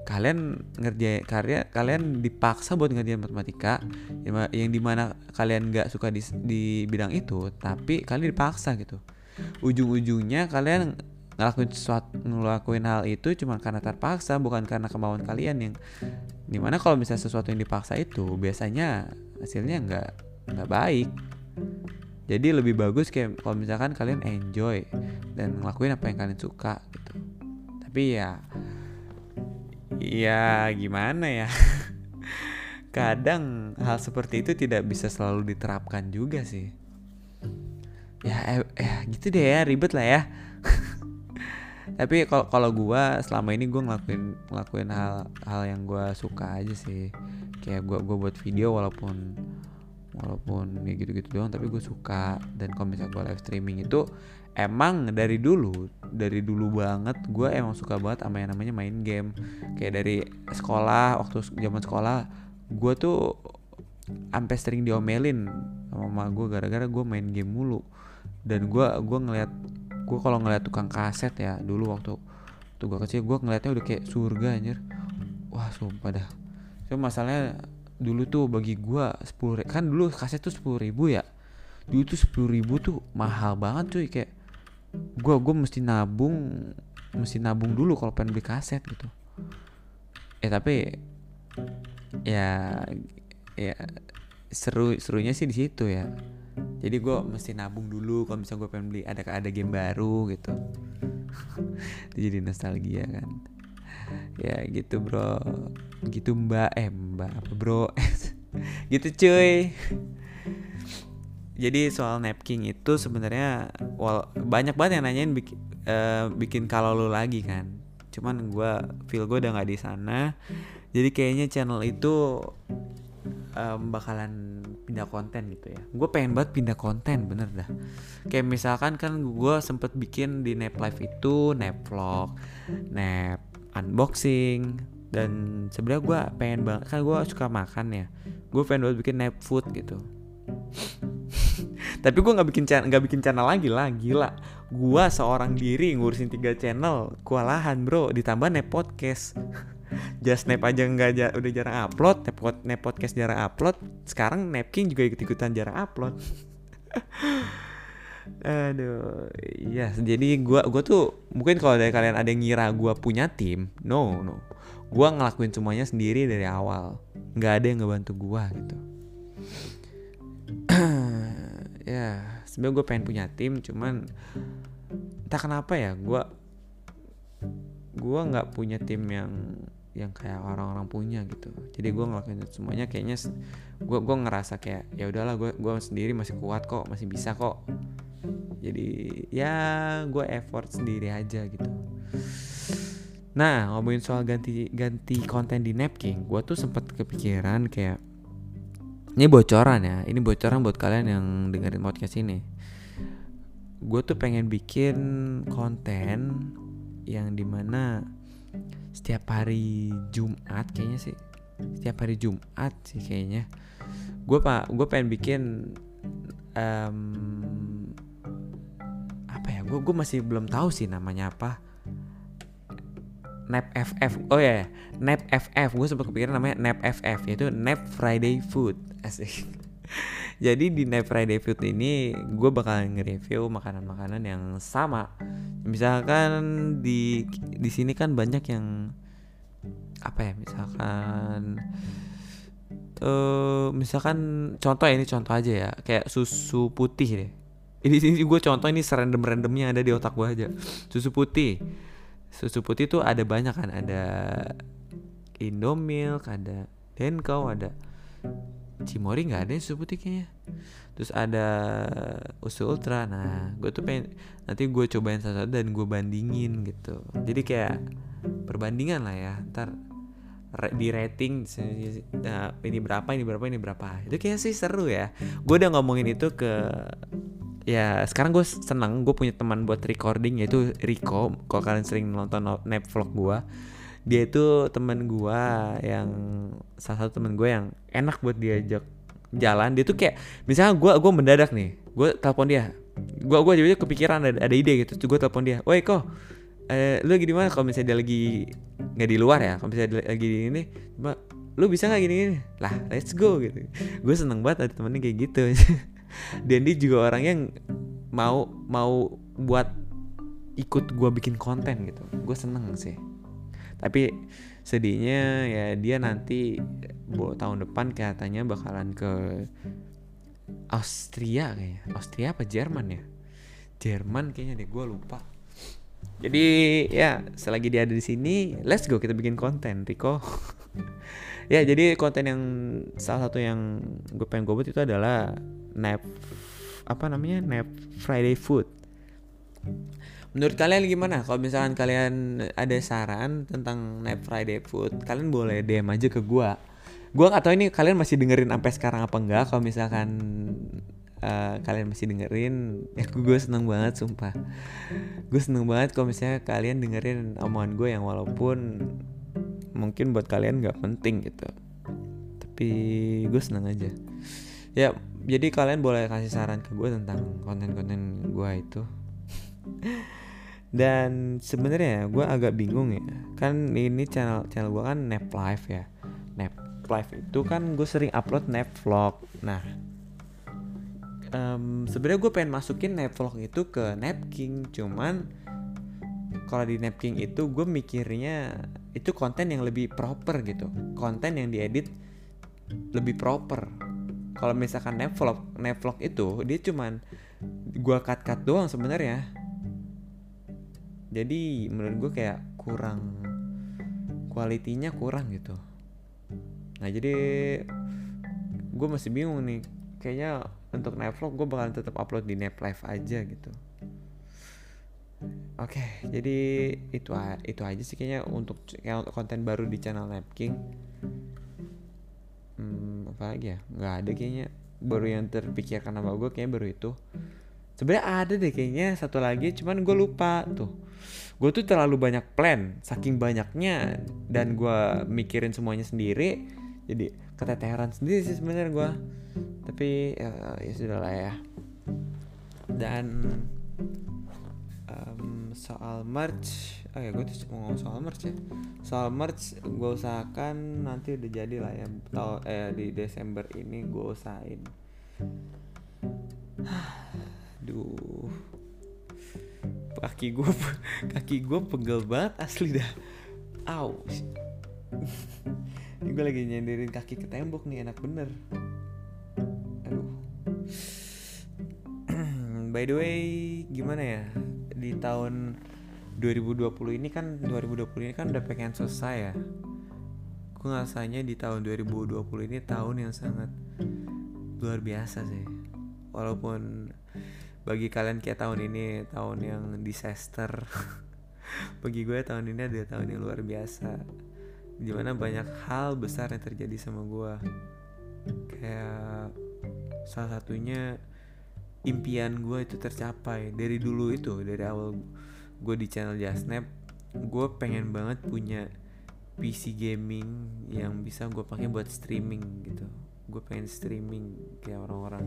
Speaker 1: Kalian ngerjain karya kalian dipaksa buat ngerjain matematika yang di mana kalian nggak suka di, di bidang itu tapi kalian dipaksa gitu. Ujung-ujungnya kalian ngelakuin sesuatu ngelakuin hal itu cuma karena terpaksa bukan karena kemauan kalian yang di mana kalau misalnya sesuatu yang dipaksa itu biasanya hasilnya nggak nggak baik jadi lebih bagus kayak kalau misalkan kalian enjoy dan ngelakuin apa yang kalian suka gitu. Tapi ya ya gimana ya? Kadang hal seperti itu tidak bisa selalu diterapkan juga sih. Ya eh, eh gitu deh ya ribet lah ya. Tapi kalau kalau gue selama ini gue ngelakuin ngelakuin hal hal yang gue suka aja sih. Kayak gue gue buat video walaupun walaupun ya gitu-gitu doang tapi gue suka. Dan kalau misalnya gue live streaming itu emang dari dulu dari dulu banget gue emang suka banget sama yang namanya main game. Kayak dari sekolah waktu zaman sekolah gue tuh sampai sering diomelin sama mama gue gara-gara gue main game mulu. Dan gue gua ngeliat gue kalau ngeliat tukang kaset ya dulu waktu tuh gue kecil gue ngeliatnya udah kayak surga anjir. Wah sumpah dah. Cuma masalahnya dulu tuh bagi gue sepuluh kan dulu kaset tuh sepuluh ribu ya. Dulu tuh sepuluh ribu tuh mahal banget cuy kayak gue gue mesti nabung mesti nabung dulu kalau pengen beli kaset gitu. Eh tapi ya ya seru serunya sih di situ ya. Jadi gue mesti nabung dulu kalau misalnya gue pengen beli ada ada game baru gitu. Jadi nostalgia kan ya gitu bro. Gitu mbak. Eh mbak apa bro? Gitu cuy. Jadi soal napkin itu sebenarnya banyak banget yang nanyain bikin, uh, bikin kalau lu lagi kan. Cuman gue feel gue udah nggak di sana. Jadi kayaknya channel itu um, bakalan pindah konten gitu ya. Gue pengen banget pindah konten bener dah. Kayak misalkan kan gue sempet bikin di nap live itu nap vlog nap unboxing. Dan sebenarnya gue pengen banget kan gue suka makan ya. Gue pengen banget bikin nap food gitu. Tapi gue nggak bikin nggak bikin channel lagi lah. Gila gue seorang diri ngurusin tiga channel kewalahan bro. Ditambah nap podcast. Just nap aja nggak ja, udah jarang upload. Nap, nap podcast jarang upload. Sekarang napking juga ikut ikutan jarang upload aduh ya jadi gua gua tuh mungkin kalau dari kalian ada yang ngira gua punya tim no no. Gua ngelakuin semuanya sendiri dari awal. Nggak ada yang ngebantu gua gitu. Ya sebenarnya gue pengen punya tim cuman entah kenapa ya gue gue nggak punya tim yang yang kayak orang-orang punya gitu. Jadi gue ngelakuin semuanya kayaknya gue gue ngerasa kayak ya udahlah gue gue sendiri masih kuat kok masih bisa kok jadi ya gue effort sendiri aja gitu. Nah ngomongin soal ganti ganti konten di Napkin gue tuh sempat kepikiran kayak ini bocoran ya ini bocoran buat kalian yang dengerin podcast ini. Gue tuh pengen bikin konten yang di mana setiap hari Jumat kayaknya sih setiap hari Jumat sih kayaknya. Gue pak gue pengen bikin um, gue gue masih belum tahu sih namanya apa. Nap FF oh ya yeah. Nap FF gue sempat kepikiran namanya Nap FF yaitu Nap Friday Food. Asik. Jadi di Nap Friday Food ini gue bakal nge-review makanan-makanan yang sama. Misalkan di di sini kan banyak yang apa ya misalkan uh, misalkan contoh ya ini contoh aja ya. Kayak susu putih deh ini sini gue contoh ini serandom randomnya ada di otak gue aja. Susu putih. Susu putih tuh ada banyak kan. Ada Indomilk ada Denko ada Cimori nggak ada susu putih kayaknya. Terus ada usul ultra. Nah gue tuh pengen nanti gue cobain satu-satu dan gue bandingin gitu. Jadi kayak perbandingan lah ya. Ntar di rating nah, ini berapa ini berapa ini berapa. Itu kayak sih seru ya. Gue udah ngomongin itu ke ya sekarang gue seneng gue punya teman buat recording yaitu Rico kalau kalian sering nonton nap vlog gue dia itu teman gue yang salah satu teman gue yang enak buat diajak jalan. Dia tuh kayak misalnya gue gue mendadak nih gue telepon dia. Gue gue jadi kepikiran ada, ada ide gitu gue telepon dia woi kok eh, lu lagi di mana? Kalau misalnya dia lagi nggak di luar ya kalau misalnya dia lagi di ini mbak lu bisa nggak gini gini? Lah let's go gitu. Gue seneng banget ada temennya kayak gitu. Dan dia juga orang yang mau mau buat ikut gue bikin konten gitu. Gue seneng sih. Tapi sedihnya ya dia nanti buat tahun depan katanya bakalan ke Austria kayaknya. Austria apa Jerman ya? Jerman kayaknya deh gue lupa jadi ya selagi dia ada di sini let's go kita bikin konten Rico ya jadi konten yang salah satu yang gue pengen gue buat itu adalah nap apa namanya nap Friday food. Menurut kalian gimana? Kalau misalkan kalian ada saran tentang Night Friday Food kalian boleh DM aja ke gua. Gua nggak tahu ini kalian masih dengerin sampai sekarang apa enggak. Kalau misalkan uh, kalian masih dengerin. Ya gue seneng banget sumpah. Gue seneng banget kalau misalnya kalian dengerin omongan gue yang walaupun mungkin buat kalian nggak penting gitu. Tapi gue seneng aja. Ya jadi kalian boleh kasih saran ke gue tentang konten-konten gue itu. Dan sebenarnya gue agak bingung ya. Kan ini channel channel gue kan nap live ya. Nap live itu kan gue sering upload nap vlog. Nah um, sebenarnya gue pengen masukin vlog itu ke Napking cuman kalau di Napking itu gue mikirnya itu konten yang lebih proper gitu. Konten yang diedit lebih proper. Kalau misalkan nevlog nevlog itu dia cuman gua cut cut doang sebenarnya. Jadi menurut gue kayak kurang kualitinya kurang gitu. Nah jadi gue masih bingung nih kayaknya untuk nevlog gue bakalan tetap upload di nap live aja gitu. Oke, okay, jadi itu itu aja sih kayaknya untuk kayak konten baru di channel Napking. Hmm, apa lagi ya? Nggak ada kayaknya. Baru yang terpikirkan sama gue kayaknya baru itu. Sebenarnya ada deh kayaknya satu lagi cuman gue lupa tuh. Gue tuh terlalu banyak plan saking banyaknya dan gue mikirin semuanya sendiri. Jadi keteteran sendiri sih sebenarnya gue tapi ya, ya sudah lah ya. Dan um, soal merch oh ya gue tuh mau ngomong soal merch ya. Soal merch gue usahakan nanti udah jadi lah ya. Tau eh di Desember ini gue usahain. Duh. Kaki gue kaki gue pegel banget asli dah. Aw ini gue lagi nyenderin kaki ke tembok nih enak bener. Aduh. By the way gimana ya? Di tahun 2020 ini kan 2020 ini kan udah pengen selesai ya. Gue ngerasanya di tahun 2020 ini tahun yang sangat luar biasa sih. Walaupun bagi kalian kayak tahun ini tahun yang disaster bagi gue tahun ini adalah tahun yang luar biasa di mana banyak hal besar yang terjadi sama gue kayak salah satunya impian gue itu tercapai dari dulu itu dari awal gue di channel Jasnap gue pengen banget punya PC gaming yang bisa gue pakai buat streaming gitu. Gue pengen streaming kayak orang-orang.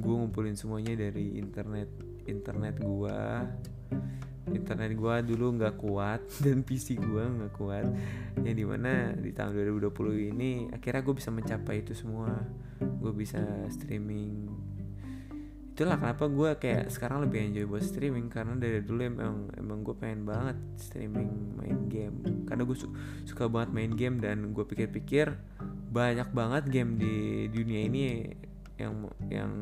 Speaker 1: Gue ngumpulin semuanya dari internet internet gue internet gue dulu nggak kuat dan PC gue nggak kuat. Ya di mana di tahun 2020 ini akhirnya gue bisa mencapai itu semua. Gue bisa streaming. Itulah kenapa gue kayak sekarang lebih enjoy buat streaming karena dari dulu emang emang gue pengen banget streaming main game. Karena gue su suka banget main game dan gue pikir-pikir banyak banget game di dunia ini yang yang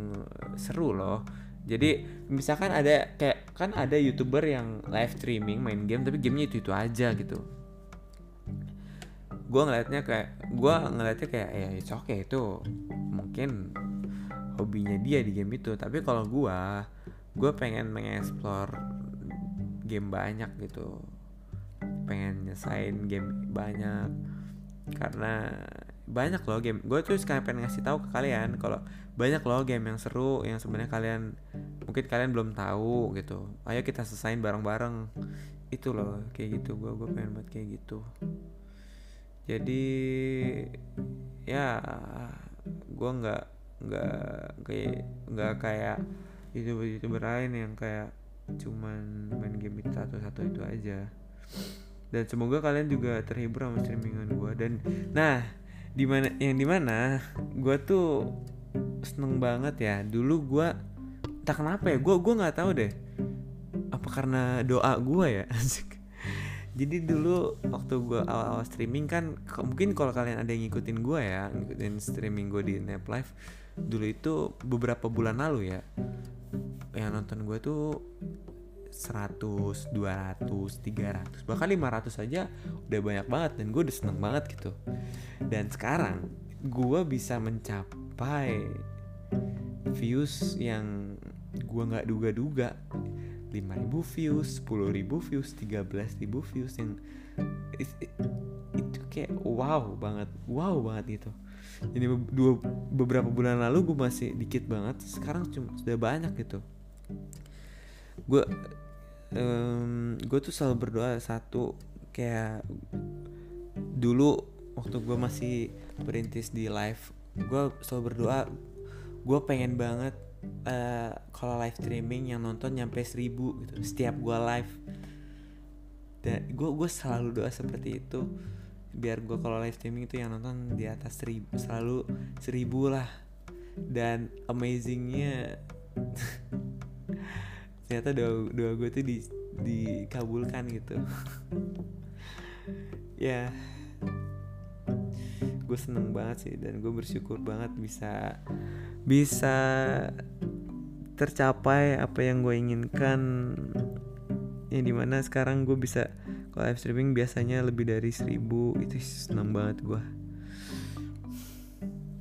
Speaker 1: seru loh. Jadi misalkan ada kayak kan ada youtuber yang live streaming main game tapi gamenya itu itu aja gitu. Gue ngeliatnya kayak gue ngeliatnya kayak ya oke okay itu mungkin hobinya dia di game itu. Tapi kalau gue gue pengen mengeksplor game banyak gitu. Pengen nyesain game banyak. Karena banyak loh game. Gue tuh sekarang pengen ngasih tahu ke kalian kalau banyak loh game yang seru yang sebenarnya kalian mungkin kalian belum tahu gitu. Ayo kita selesain bareng-bareng. Itu loh kayak gitu. Gue gue pengen buat kayak gitu. Jadi ya gue nggak nggak kayak nggak kayak youtuber youtuber lain yang kayak cuman main game itu satu satu itu aja. Dan semoga kalian juga terhibur sama streamingan gue dan nah di mana yang di mana gue tuh seneng banget ya. Dulu gue tak kenapa ya gue gue nggak tahu deh. Apa karena doa gue ya? Jadi dulu waktu gue awal-awal streaming kan mungkin kalau kalian ada yang ngikutin gue ya ngikutin streaming gue di Nap Live dulu itu beberapa bulan lalu ya yang nonton gue tuh 100, 200, 300, bahkan 500 aja udah banyak banget dan gue udah seneng banget gitu. Dan sekarang gue bisa mencapai views yang gue nggak duga-duga. 5000 views 10.000 views 13.000 views yang itu kayak wow banget wow banget gitu. Ini dua beberapa bulan lalu gue masih dikit banget sekarang cuma sudah banyak gitu. Gue um, gue tuh selalu berdoa satu kayak dulu waktu gue masih berintis di live gue selalu berdoa gue pengen banget uh, kalau live streaming yang nonton nyampe seribu gitu setiap gue live. Dan gue gue selalu doa seperti itu biar gue kalau live streaming itu yang nonton di atas seribu selalu seribu lah. Dan amazingnya ternyata doa doa gue tuh di dikabulkan gitu. Ya gue seneng banget sih dan gue bersyukur banget bisa bisa tercapai apa yang gue inginkan. Yang di mana sekarang gue bisa kalau live streaming biasanya lebih dari seribu itu senang banget gue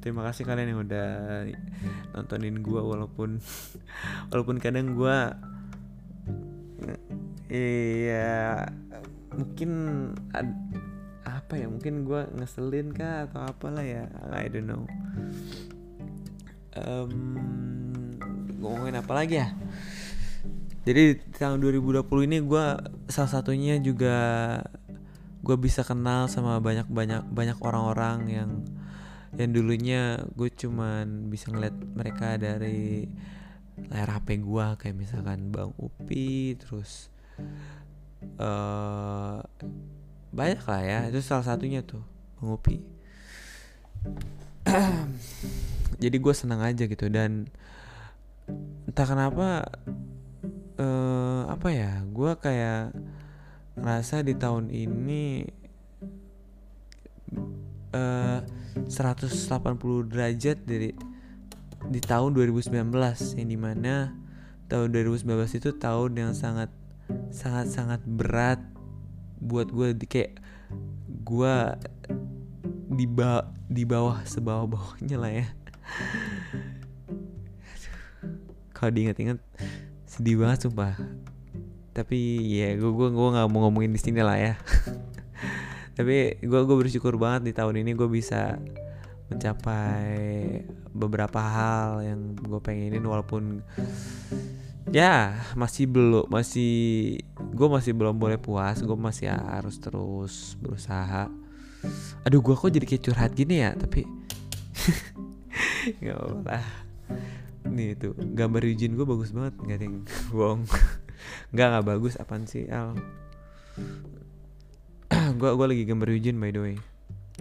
Speaker 1: terima kasih kalian yang udah nontonin gue walaupun walaupun kadang gue iya mungkin apa ya mungkin gue ngeselin kah atau apalah ya I don't know. Um, ngomongin apa lagi ya? Jadi tahun 2020 ini gue salah satunya juga gue bisa kenal sama banyak banyak banyak orang-orang yang yang dulunya gue cuman bisa ngeliat mereka dari layar HP gue kayak misalkan Bang Upi terus uh, banyak lah ya. Itu salah satunya tuh Bang Upi. Jadi gue senang aja gitu dan entah kenapa uh, apa ya gue kayak ngerasa di tahun ini uh, 180 derajat dari di tahun 2019 yang di mana tahun 2019 itu tahun yang sangat sangat sangat berat buat gue. Kayak gue di bawah di bawah sebawah bawahnya lah ya. Kalau diingat-ingat sedih banget sumpah. Tapi ya gue gue gue nggak mau ngomongin di sini lah ya. Tapi gue gue bersyukur banget di tahun ini gue bisa mencapai beberapa hal yang gue pengenin walaupun ya masih belum masih gue masih belum boleh puas gue masih harus terus berusaha. Aduh gue kok jadi kayak curhat gini ya tapi nggak apa-apa nih tuh gambar Eugene gue bagus banget nggak yang bohong. Nggak nggak bagus apaan sih Al? Gue gue lagi gambar Eugene by the way.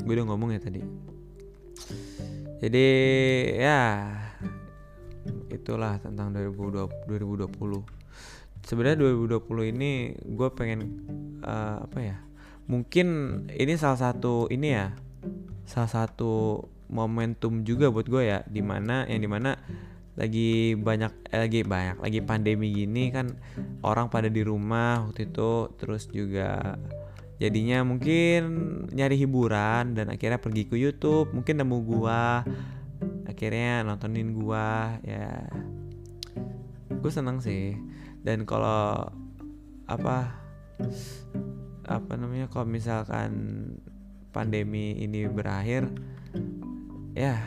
Speaker 1: Gue udah ngomong ya tadi jadi ya itulah tentang 2020 2020 sebenarnya 2020 ini gue pengen uh, apa ya mungkin ini salah satu ini ya salah satu momentum juga buat gue ya di mana yang di mana lagi banyak eh, lagi banyak lagi pandemi gini kan orang pada di rumah waktu itu terus juga jadinya mungkin nyari hiburan dan akhirnya pergi ke YouTube mungkin nemu gua akhirnya nontonin gua ya. Gue seneng sih. Dan kalau apa apa namanya kalau misalkan pandemi ini berakhir ya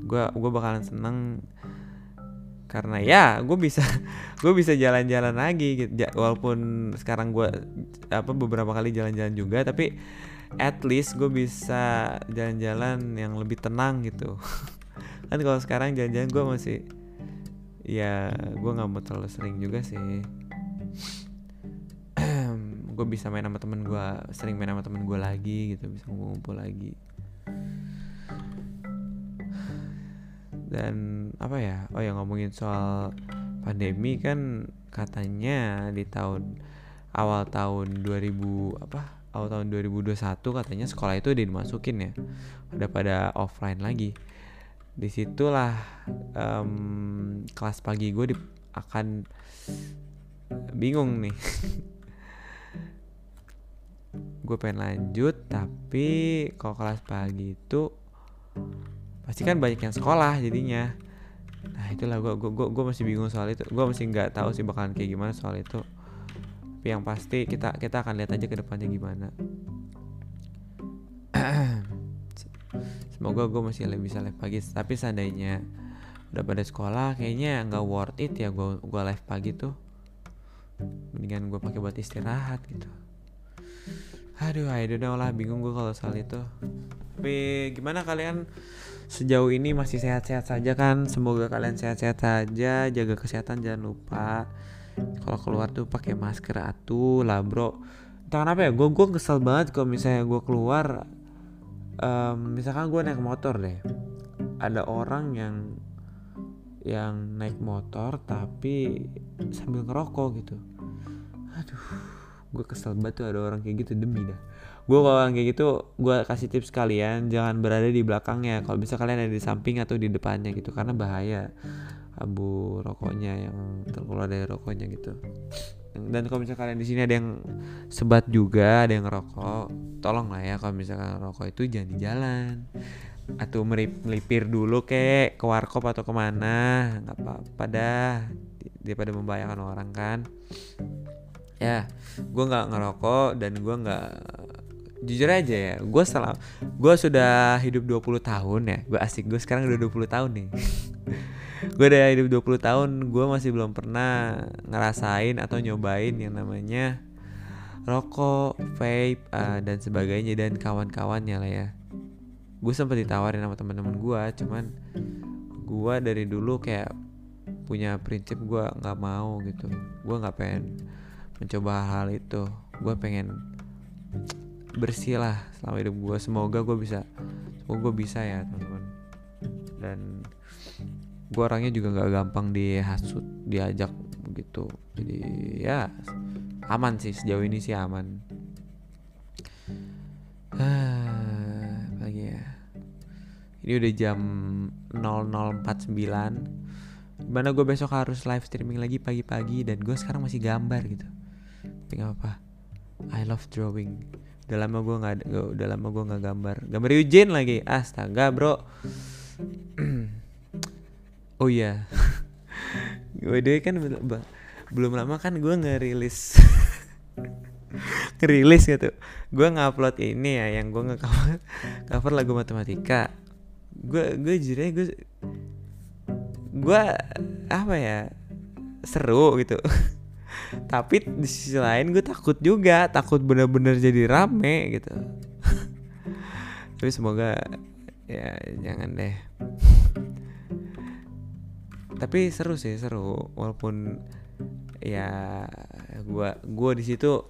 Speaker 1: gue gue bakalan seneng karena ya gue bisa gue bisa jalan-jalan lagi gitu. Walaupun sekarang gue apa beberapa kali jalan-jalan juga tapi at least gue bisa jalan-jalan yang lebih tenang gitu. Kan kalau sekarang jalan-jalan gue masih ya gue nggak mau terlalu sering juga sih. Gue bisa main sama temen gue sering main sama temen gue lagi gitu bisa ngumpul-ngumpul lagi dan apa ya oh ya ngomongin soal pandemi kan katanya di tahun awal tahun 2000 apa awal tahun 2021 katanya sekolah itu udah dimasukin ya. Udah pada offline lagi. Di situlah um, kelas pagi gue di, akan bingung nih. Gue pengen lanjut tapi kalau kelas pagi itu pasti kan banyak yang sekolah jadinya. Nah itulah gue gue gue, gue masih bingung soal itu. Gue masih nggak tahu sih bakalan kayak gimana soal itu. Tapi yang pasti kita kita akan lihat aja ke depannya gimana. Semoga gue masih lebih bisa live pagi. Tapi seandainya udah pada sekolah kayaknya nggak worth it ya gue gue live pagi tuh. Mendingan gue pakai buat istirahat gitu. Aduh ayo udah lah. Bingung gue kalau soal itu. Tapi gimana kalian sejauh ini masih sehat-sehat saja kan? Semoga kalian sehat-sehat saja jaga kesehatan jangan lupa. Kalau keluar tuh pakai masker atuh lah bro. Entah kenapa ya gue gue kesel banget kalau misalnya gue keluar um, misalkan gue naik motor deh. Ada orang yang yang naik motor tapi sambil ngerokok gitu. Aduh gue kesel banget tuh ada orang kayak gitu demi dah. Gue kalau orang kayak gitu gue kasih tips kalian jangan berada di belakangnya. Kalau bisa kalian ada di samping atau di depannya gitu karena bahaya abu rokoknya yang terkeluar dari rokoknya gitu. Dan kalau misalnya kalian di sini ada yang sebat juga ada yang ngerokok tolong lah ya kalau misalkan rokok itu jangan di jalan. Atau melipir dulu kek ke warkop atau ke mana nggak apa-apa dah. Daripada membahayakan orang kan ya gue nggak ngerokok dan gue nggak jujur aja ya gue setelah gue sudah hidup 20 tahun ya gue asik gue sekarang udah 20 tahun nih. Gue udah hidup 20 tahun gue masih belum pernah ngerasain atau nyobain yang namanya rokok vape uh, dan sebagainya dan kawan-kawannya lah ya. Gue sempat ditawarin sama teman-teman gue cuman gue dari dulu kayak punya prinsip gue nggak mau gitu. Gue nggak pengen mencoba hal, itu. Gue pengen bersih lah selama hidup gue semoga gue bisa semoga gue bisa ya teman-teman. Dan gue orangnya juga nggak gampang dihasut diajak gitu jadi ya aman sih. Sejauh ini sih aman. Lagi ya? Ini udah jam 0049 Gimana gue besok harus live streaming lagi pagi-pagi dan gue sekarang masih gambar gitu Gak apa-apa I love drawing. Udah lama gue nggak udah lama gue nggak gambar. Gambar Eugene lagi. Astaga bro. Oh iya. Gue deh kan belum lama kan gue ngerilis. Ngerilis gitu. Gue ngupload ini ya yang gue nge-cover cover lagu matematika. Gue gue jujur gue gue apa ya seru gitu tapi di sisi lain gue takut juga takut bener-bener jadi rame gitu. Tapi semoga ya jangan deh. Tapi seru sih seru. Walaupun ya gue gue di situ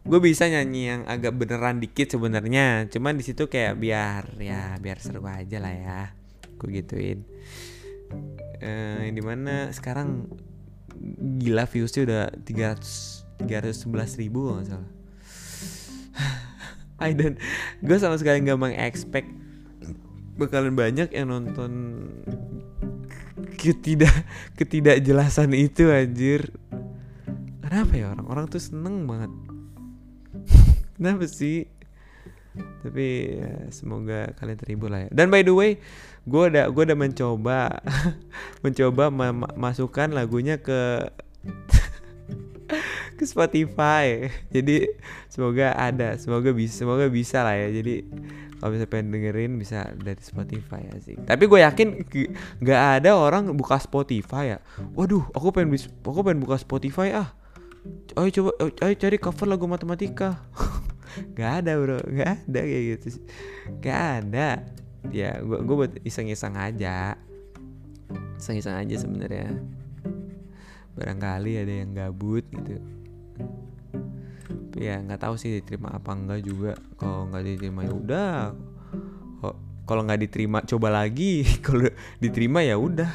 Speaker 1: gue bisa nyanyi yang agak beneran dikit sebenarnya. Cuman di situ kayak biar ya biar seru aja lah ya. Gue gituin. Eh, di mana sekarang gila viewsnya udah 300 311 ribu nggak salah. I don't gue sama sekali nggak mengexpect bakalan banyak yang nonton ketidak ketidakjelasan itu anjir. Kenapa ya orang-orang tuh seneng banget. Kenapa sih? Tapi ya, semoga kalian terhibur lah ya. Dan by the way gue udah gue udah mencoba. Mencoba masukkan lagunya ke ke Spotify. Jadi semoga ada semoga bisa semoga bisa lah ya. Jadi kalau bisa pengen dengerin bisa dari Spotify ya sih tapi gue yakin nggak ada orang buka Spotify ya. Waduh aku pengen aku pengen buka Spotify ah. Ayo coba ayo cari cover lagu matematika. Gak ada bro. Gak ada kayak gitu Gak ada ya gue gue buat iseng-iseng aja. Iseng-iseng aja sebenarnya. Barangkali ada yang gabut gitu. Tapi ya nggak tahu sih diterima apa enggak juga. Kalau nggak diterima ya udah. Kalau nggak diterima coba lagi. Kalau diterima ya udah.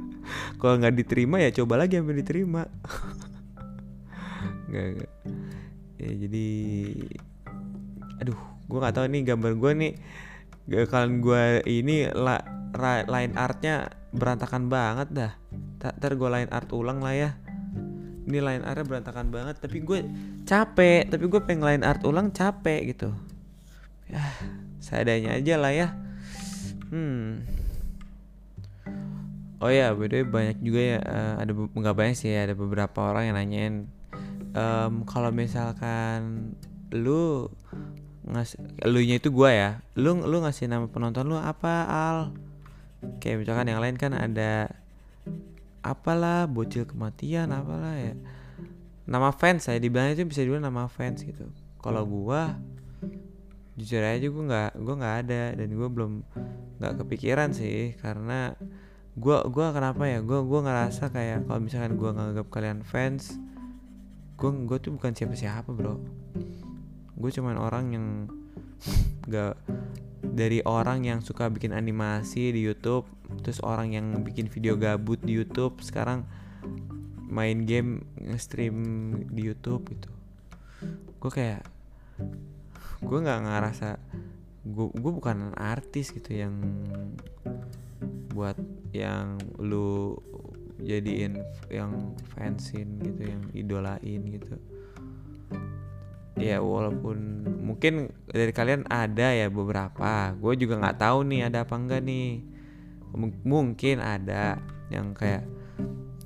Speaker 1: Kalau nggak diterima ya coba lagi sampai diterima. Nggak, nggak. Ya jadi aduh gue nggak tahu nih gambar gue nih kalian gue ini la, ra, line artnya berantakan banget dah. Ntar gue line art ulang lah ya. Ini line artnya berantakan banget tapi gue capek tapi gue pengen line art ulang capek gitu. Ya seadanya aja lah ya. Hmm. Oh ya beda banyak juga ya uh, ada nggak banyak sih ada beberapa orang yang nanyain um, kalau misalkan lu ngas lu nya itu gua ya. Lu lu ngasih nama penonton lu apa al? Kayak misalkan yang lain kan ada apalah bocil kematian apalah ya. Nama fans saya dibilang itu bisa dibilang nama fans gitu. Kalau gua jujur aja gue nggak gue nggak ada dan gue belum nggak kepikiran sih. Karena gue gue kenapa ya? Gue gue ngerasa kayak kalau misalkan gue nganggap kalian fans gue gue tuh bukan siapa siapa bro gue cuman orang yang nggak dari orang yang suka bikin animasi di YouTube terus orang yang bikin video gabut di YouTube sekarang main game nge-stream di YouTube gitu. Gue kayak gue nggak ngerasa gue gue bukan artis gitu yang buat yang lu jadiin yang fansin gitu yang idolain gitu ya walaupun mungkin dari kalian ada ya beberapa. Gue juga nggak tahu nih ada apa enggak nih. M mungkin ada yang kayak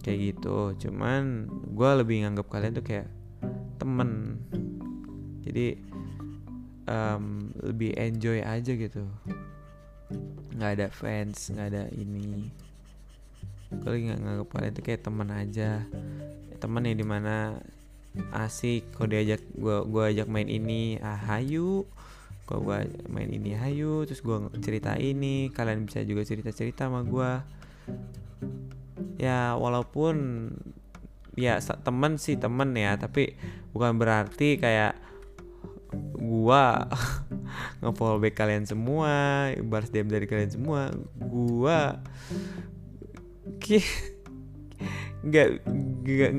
Speaker 1: kayak gitu. Cuman gue lebih nganggap kalian tuh kayak temen. Jadi um, lebih enjoy aja gitu. Nggak ada fans nggak ada ini. Kalau nggak nganggap kalian itu kayak teman aja. Teman yang di mana asik kalau diajak gua gua ajak main ini ah hayu. Kalau gua main ini hayu. Terus gua cerita ini kalian bisa juga cerita cerita sama gua. Ya walaupun ya temen sih temen ya. Tapi bukan berarti kayak gua ngefollow back kalian semua balas DM dari kalian semua. Gua nggak nggak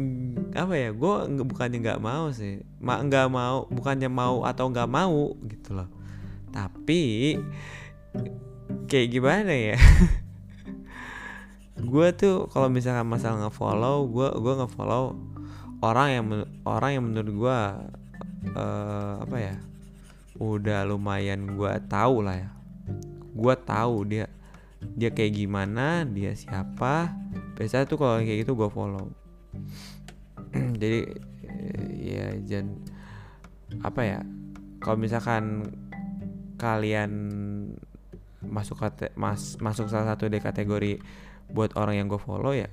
Speaker 1: apa ya gue bukannya nggak mau sih. Mak nggak mau bukannya mau atau nggak mau gitu loh. Tapi kayak gimana ya? Gue tuh kalau misalkan masalah ngefollow gue gue ngefollow orang yang orang yang menurut gue uh, apa ya udah lumayan gue tahu lah ya. Gue tahu dia dia kayak gimana dia siapa. Biasa tuh kalau kayak gitu gue follow. Jadi ya jangan apa ya kalau misalkan kalian masuk kate, mas, masuk salah satu dari kategori buat orang yang gue follow ya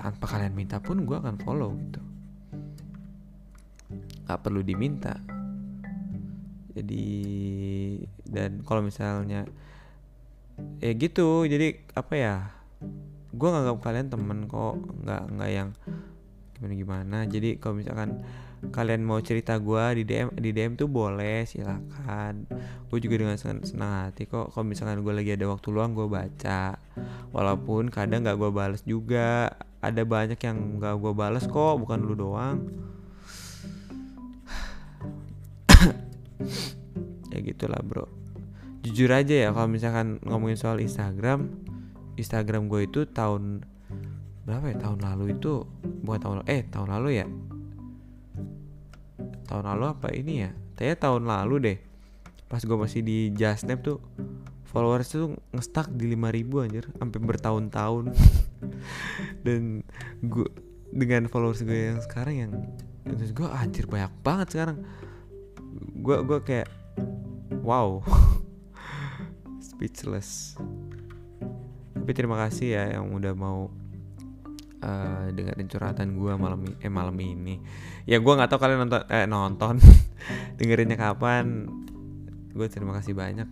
Speaker 1: tanpa kalian minta pun gue akan follow gitu. Nggak perlu diminta. Jadi dan kalau misalnya ya gitu jadi apa ya gue nganggap kalian temen kok nggak nggak yang gimana gimana jadi kalau misalkan kalian mau cerita gue di DM di DM tuh boleh silakan. Gue juga dengan senang, senang hati kok kalau misalkan gue lagi ada waktu luang gue baca. Walaupun kadang nggak gue balas juga ada banyak yang nggak gue balas kok bukan lu doang. Ya gitulah bro jujur aja ya kalau misalkan ngomongin soal Instagram Instagram gue itu tahun berapa ya tahun lalu itu bukan tahun eh tahun lalu ya. Tahun lalu apa ini ya? Kayaknya tahun lalu deh pas gue masih di Justnap tuh followers tuh ngestak di 5000 anjir sampai bertahun-tahun. Dan gue dengan followers gue yang sekarang yang terus gue anjir banyak banget sekarang. Gue gue kayak wow speechless. Tapi terima kasih ya yang udah mau uh, dengerin curhatan gue malam eh malam ini. Ya gue nggak tahu kalian nonton eh nonton. Dengerinnya kapan. Gue terima kasih banyak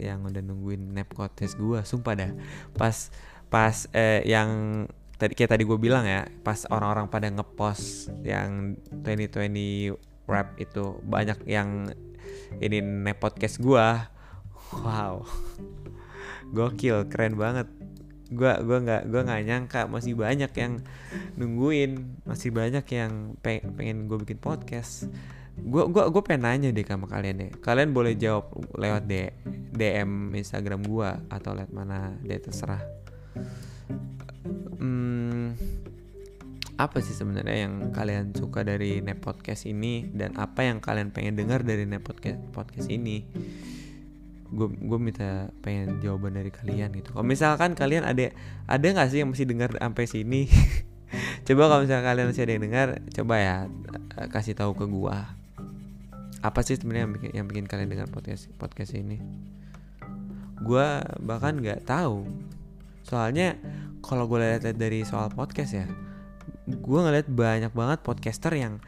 Speaker 1: yang udah nungguin podcast gue sumpah dah. Pas pas eh, yang tadi kayak tadi gue bilang ya pas orang-orang pada ngepost yang 2020 rap itu banyak yang ini ne podcast gua wow. Gokil keren banget. Gua gua nggak gua nggak nyangka masih banyak yang nungguin masih banyak yang pe pengen gue bikin podcast. Gue gua gue pengen nanya deh sama kalian deh. Kalian boleh jawab lewat D DM Instagram gue atau lewat mana? Deh terserah. Hmm, apa sih sebenarnya yang kalian suka dari Nep Podcast ini? Dan apa yang kalian pengen dengar dari Nep Podcast podcast ini gue gue minta pengen jawaban dari kalian gitu. Kalau misalkan kalian ada ada nggak sih yang masih dengar sampai sini? Coba kalau misalkan kalian masih ada yang dengar coba ya eh, kasih tahu ke gue apa sih sebenarnya yang yang bikin kalian dengar podcast podcast ini? Gue bahkan nggak tahu. Soalnya kalau gue lihat dari soal podcast ya gue ngeliat banyak banget podcaster yang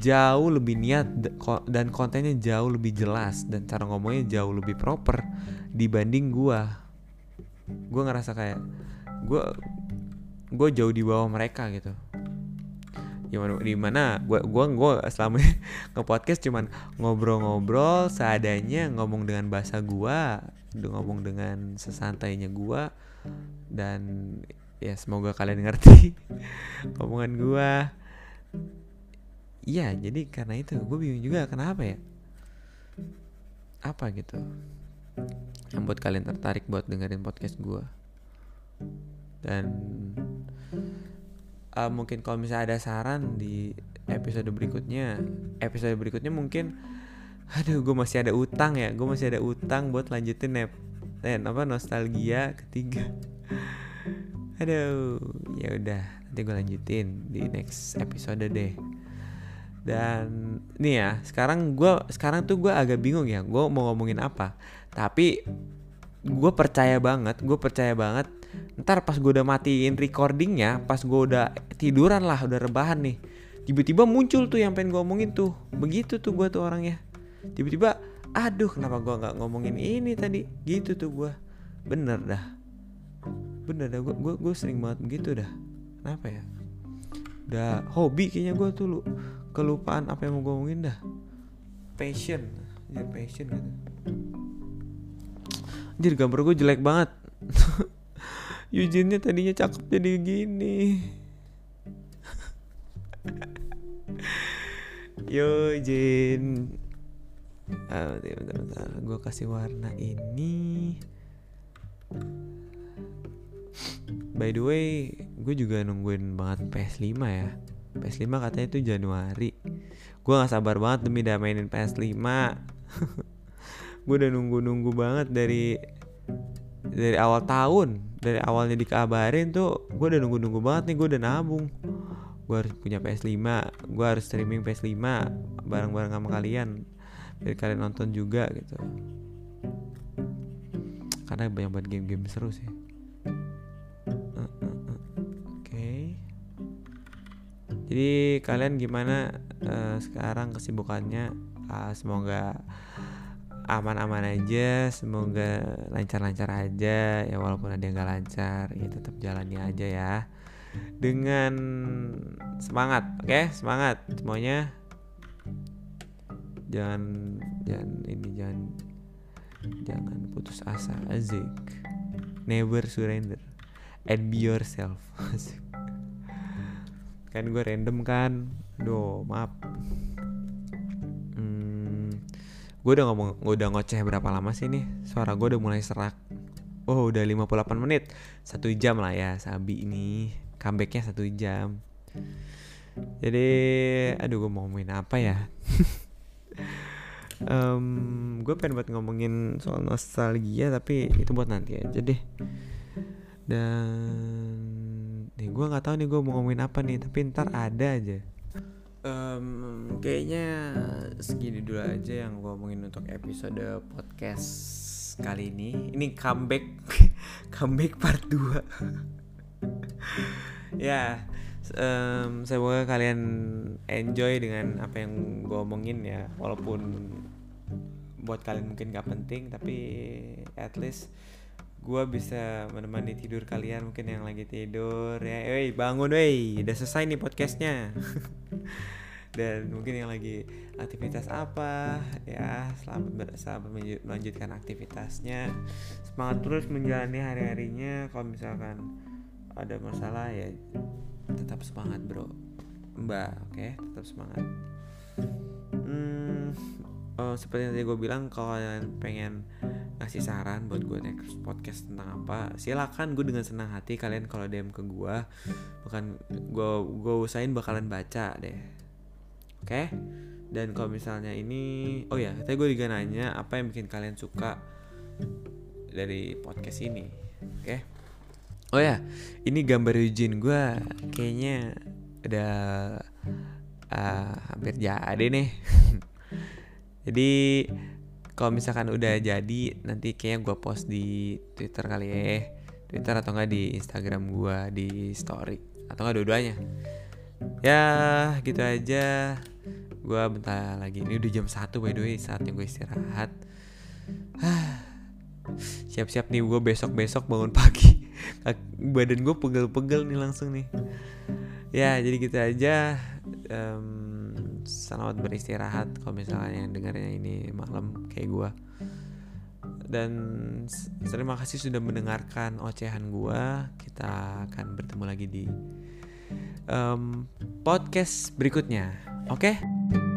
Speaker 1: jauh lebih niat dan kontennya jauh lebih jelas dan cara ngomongnya jauh lebih proper dibanding gue gue ngerasa kayak gue gue jauh di bawah mereka gitu. Gimana di mana gue gua gua selama nge podcast cuman ngobrol-ngobrol seadanya ngomong dengan bahasa gue ngomong dengan sesantainya gue dan ya semoga kalian ngerti omongan gue iya jadi karena itu gue bingung juga kenapa ya? Apa gitu? Yang buat kalian tertarik buat dengerin podcast gue dan uh, mungkin kalau misalnya ada saran di episode berikutnya episode berikutnya mungkin aduh gue masih ada utang ya gue masih ada utang buat lanjutin nep eh, apa nostalgia ketiga. Aduh ya udah nanti gue lanjutin di next episode deh dan nih ya sekarang gue sekarang tuh gue agak bingung ya gue mau ngomongin apa. Tapi gue percaya banget gue percaya banget ntar pas gue udah matiin recordingnya pas gue udah tiduran lah udah rebahan nih tiba-tiba muncul tuh yang pengen gue ngomongin tuh. Begitu tuh gue tuh orangnya. Tiba-tiba aduh kenapa gue nggak ngomongin ini tadi? Gitu tuh gue bener dah. Bener dah gue gue sering banget begitu dah. Kenapa ya? Udah hobi kayaknya gue tuh lu kelupaan apa yang mau gue ngomongin dah? Passion. Ya passion gitu. Anjir gambar gue jelek banget. Eugene-nya tadinya cakep jadi gini. Yo Jin ah, bentar, bentar. Gue kasih warna ini. By the way, gue juga nungguin banget PS5 ya. PS5 katanya itu Januari. Gue gak sabar banget demi udah mainin PS5. gue udah nunggu-nunggu banget dari dari awal tahun. Dari awalnya dikabarin tuh, gue udah nunggu-nunggu banget nih. Gue udah nabung. Gue harus punya PS5. Gue harus streaming PS5 bareng-bareng sama kalian. Biar kalian nonton juga gitu. Karena banyak banget game-game seru sih. Jadi kalian gimana uh, sekarang kesibukannya? Uh, semoga aman-aman aja, semoga lancar-lancar aja ya walaupun ada yang gak lancar ya tetap jalani aja ya dengan semangat, oke okay? semangat semuanya jangan jangan ini jangan jangan putus asa azik never surrender and be yourself kan gue random kan. Do maaf. Hmm, gue udah ngomong gue udah ngoceh berapa lama sih nih? Suara gue udah mulai serak. Oh udah 58 menit. Satu jam lah ya sabi ini. Comebacknya satu jam. Jadi aduh gue mau ngomongin apa ya? Um, gue pengen buat ngomongin soal nostalgia tapi itu buat nanti aja deh dan nih gue nggak tahu nih gue mau ngomongin apa nih tapi ntar ada aja. Um, kayaknya segini dulu aja yang gue ngomongin untuk episode podcast kali ini. Ini comeback comeback part 2 ya um, semoga kalian enjoy dengan apa yang gue omongin ya. Walaupun buat kalian mungkin gak penting tapi at least gue bisa menemani tidur kalian mungkin yang lagi tidur ya, woi bangun woi udah selesai nih podcastnya. Dan mungkin yang lagi aktivitas apa? Ya selamat selamat melanjutkan aktivitasnya. Semangat terus menjalani hari harinya kalau misalkan ada masalah ya tetap semangat bro. Mbak oke okay? tetap semangat. Hmm, oh, seperti yang tadi gue bilang kalau kalian pengen ngasih saran buat gue next podcast tentang apa. Silakan gue dengan senang hati kalian kalau DM ke gue. Bahkan gue gue usahain bakalan baca deh. Oke? Okay? dan kalau misalnya ini oh ya tadi gue juga nanya apa yang bikin kalian suka dari podcast ini. Oke? Okay? oh ya ini gambar Eugene gue. Kayaknya udah uh, hampir jadi nih jadi kalau misalkan udah jadi nanti kayaknya gue post di Twitter kali ya. Twitter atau enggak di Instagram gue di story atau enggak dua-duanya. Ya gitu aja. Gue bentar lagi. Ini udah jam satu by the way. Saatnya gue istirahat. Siap-siap nih gue besok-besok bangun pagi. Badan gue pegel-pegel nih langsung nih. Ya jadi gitu aja. Um, selamat beristirahat kalau misalnya yang dengarnya ini malam kayak gue dan terima kasih sudah mendengarkan ocehan gue kita akan bertemu lagi di um, podcast berikutnya. Oke? okay?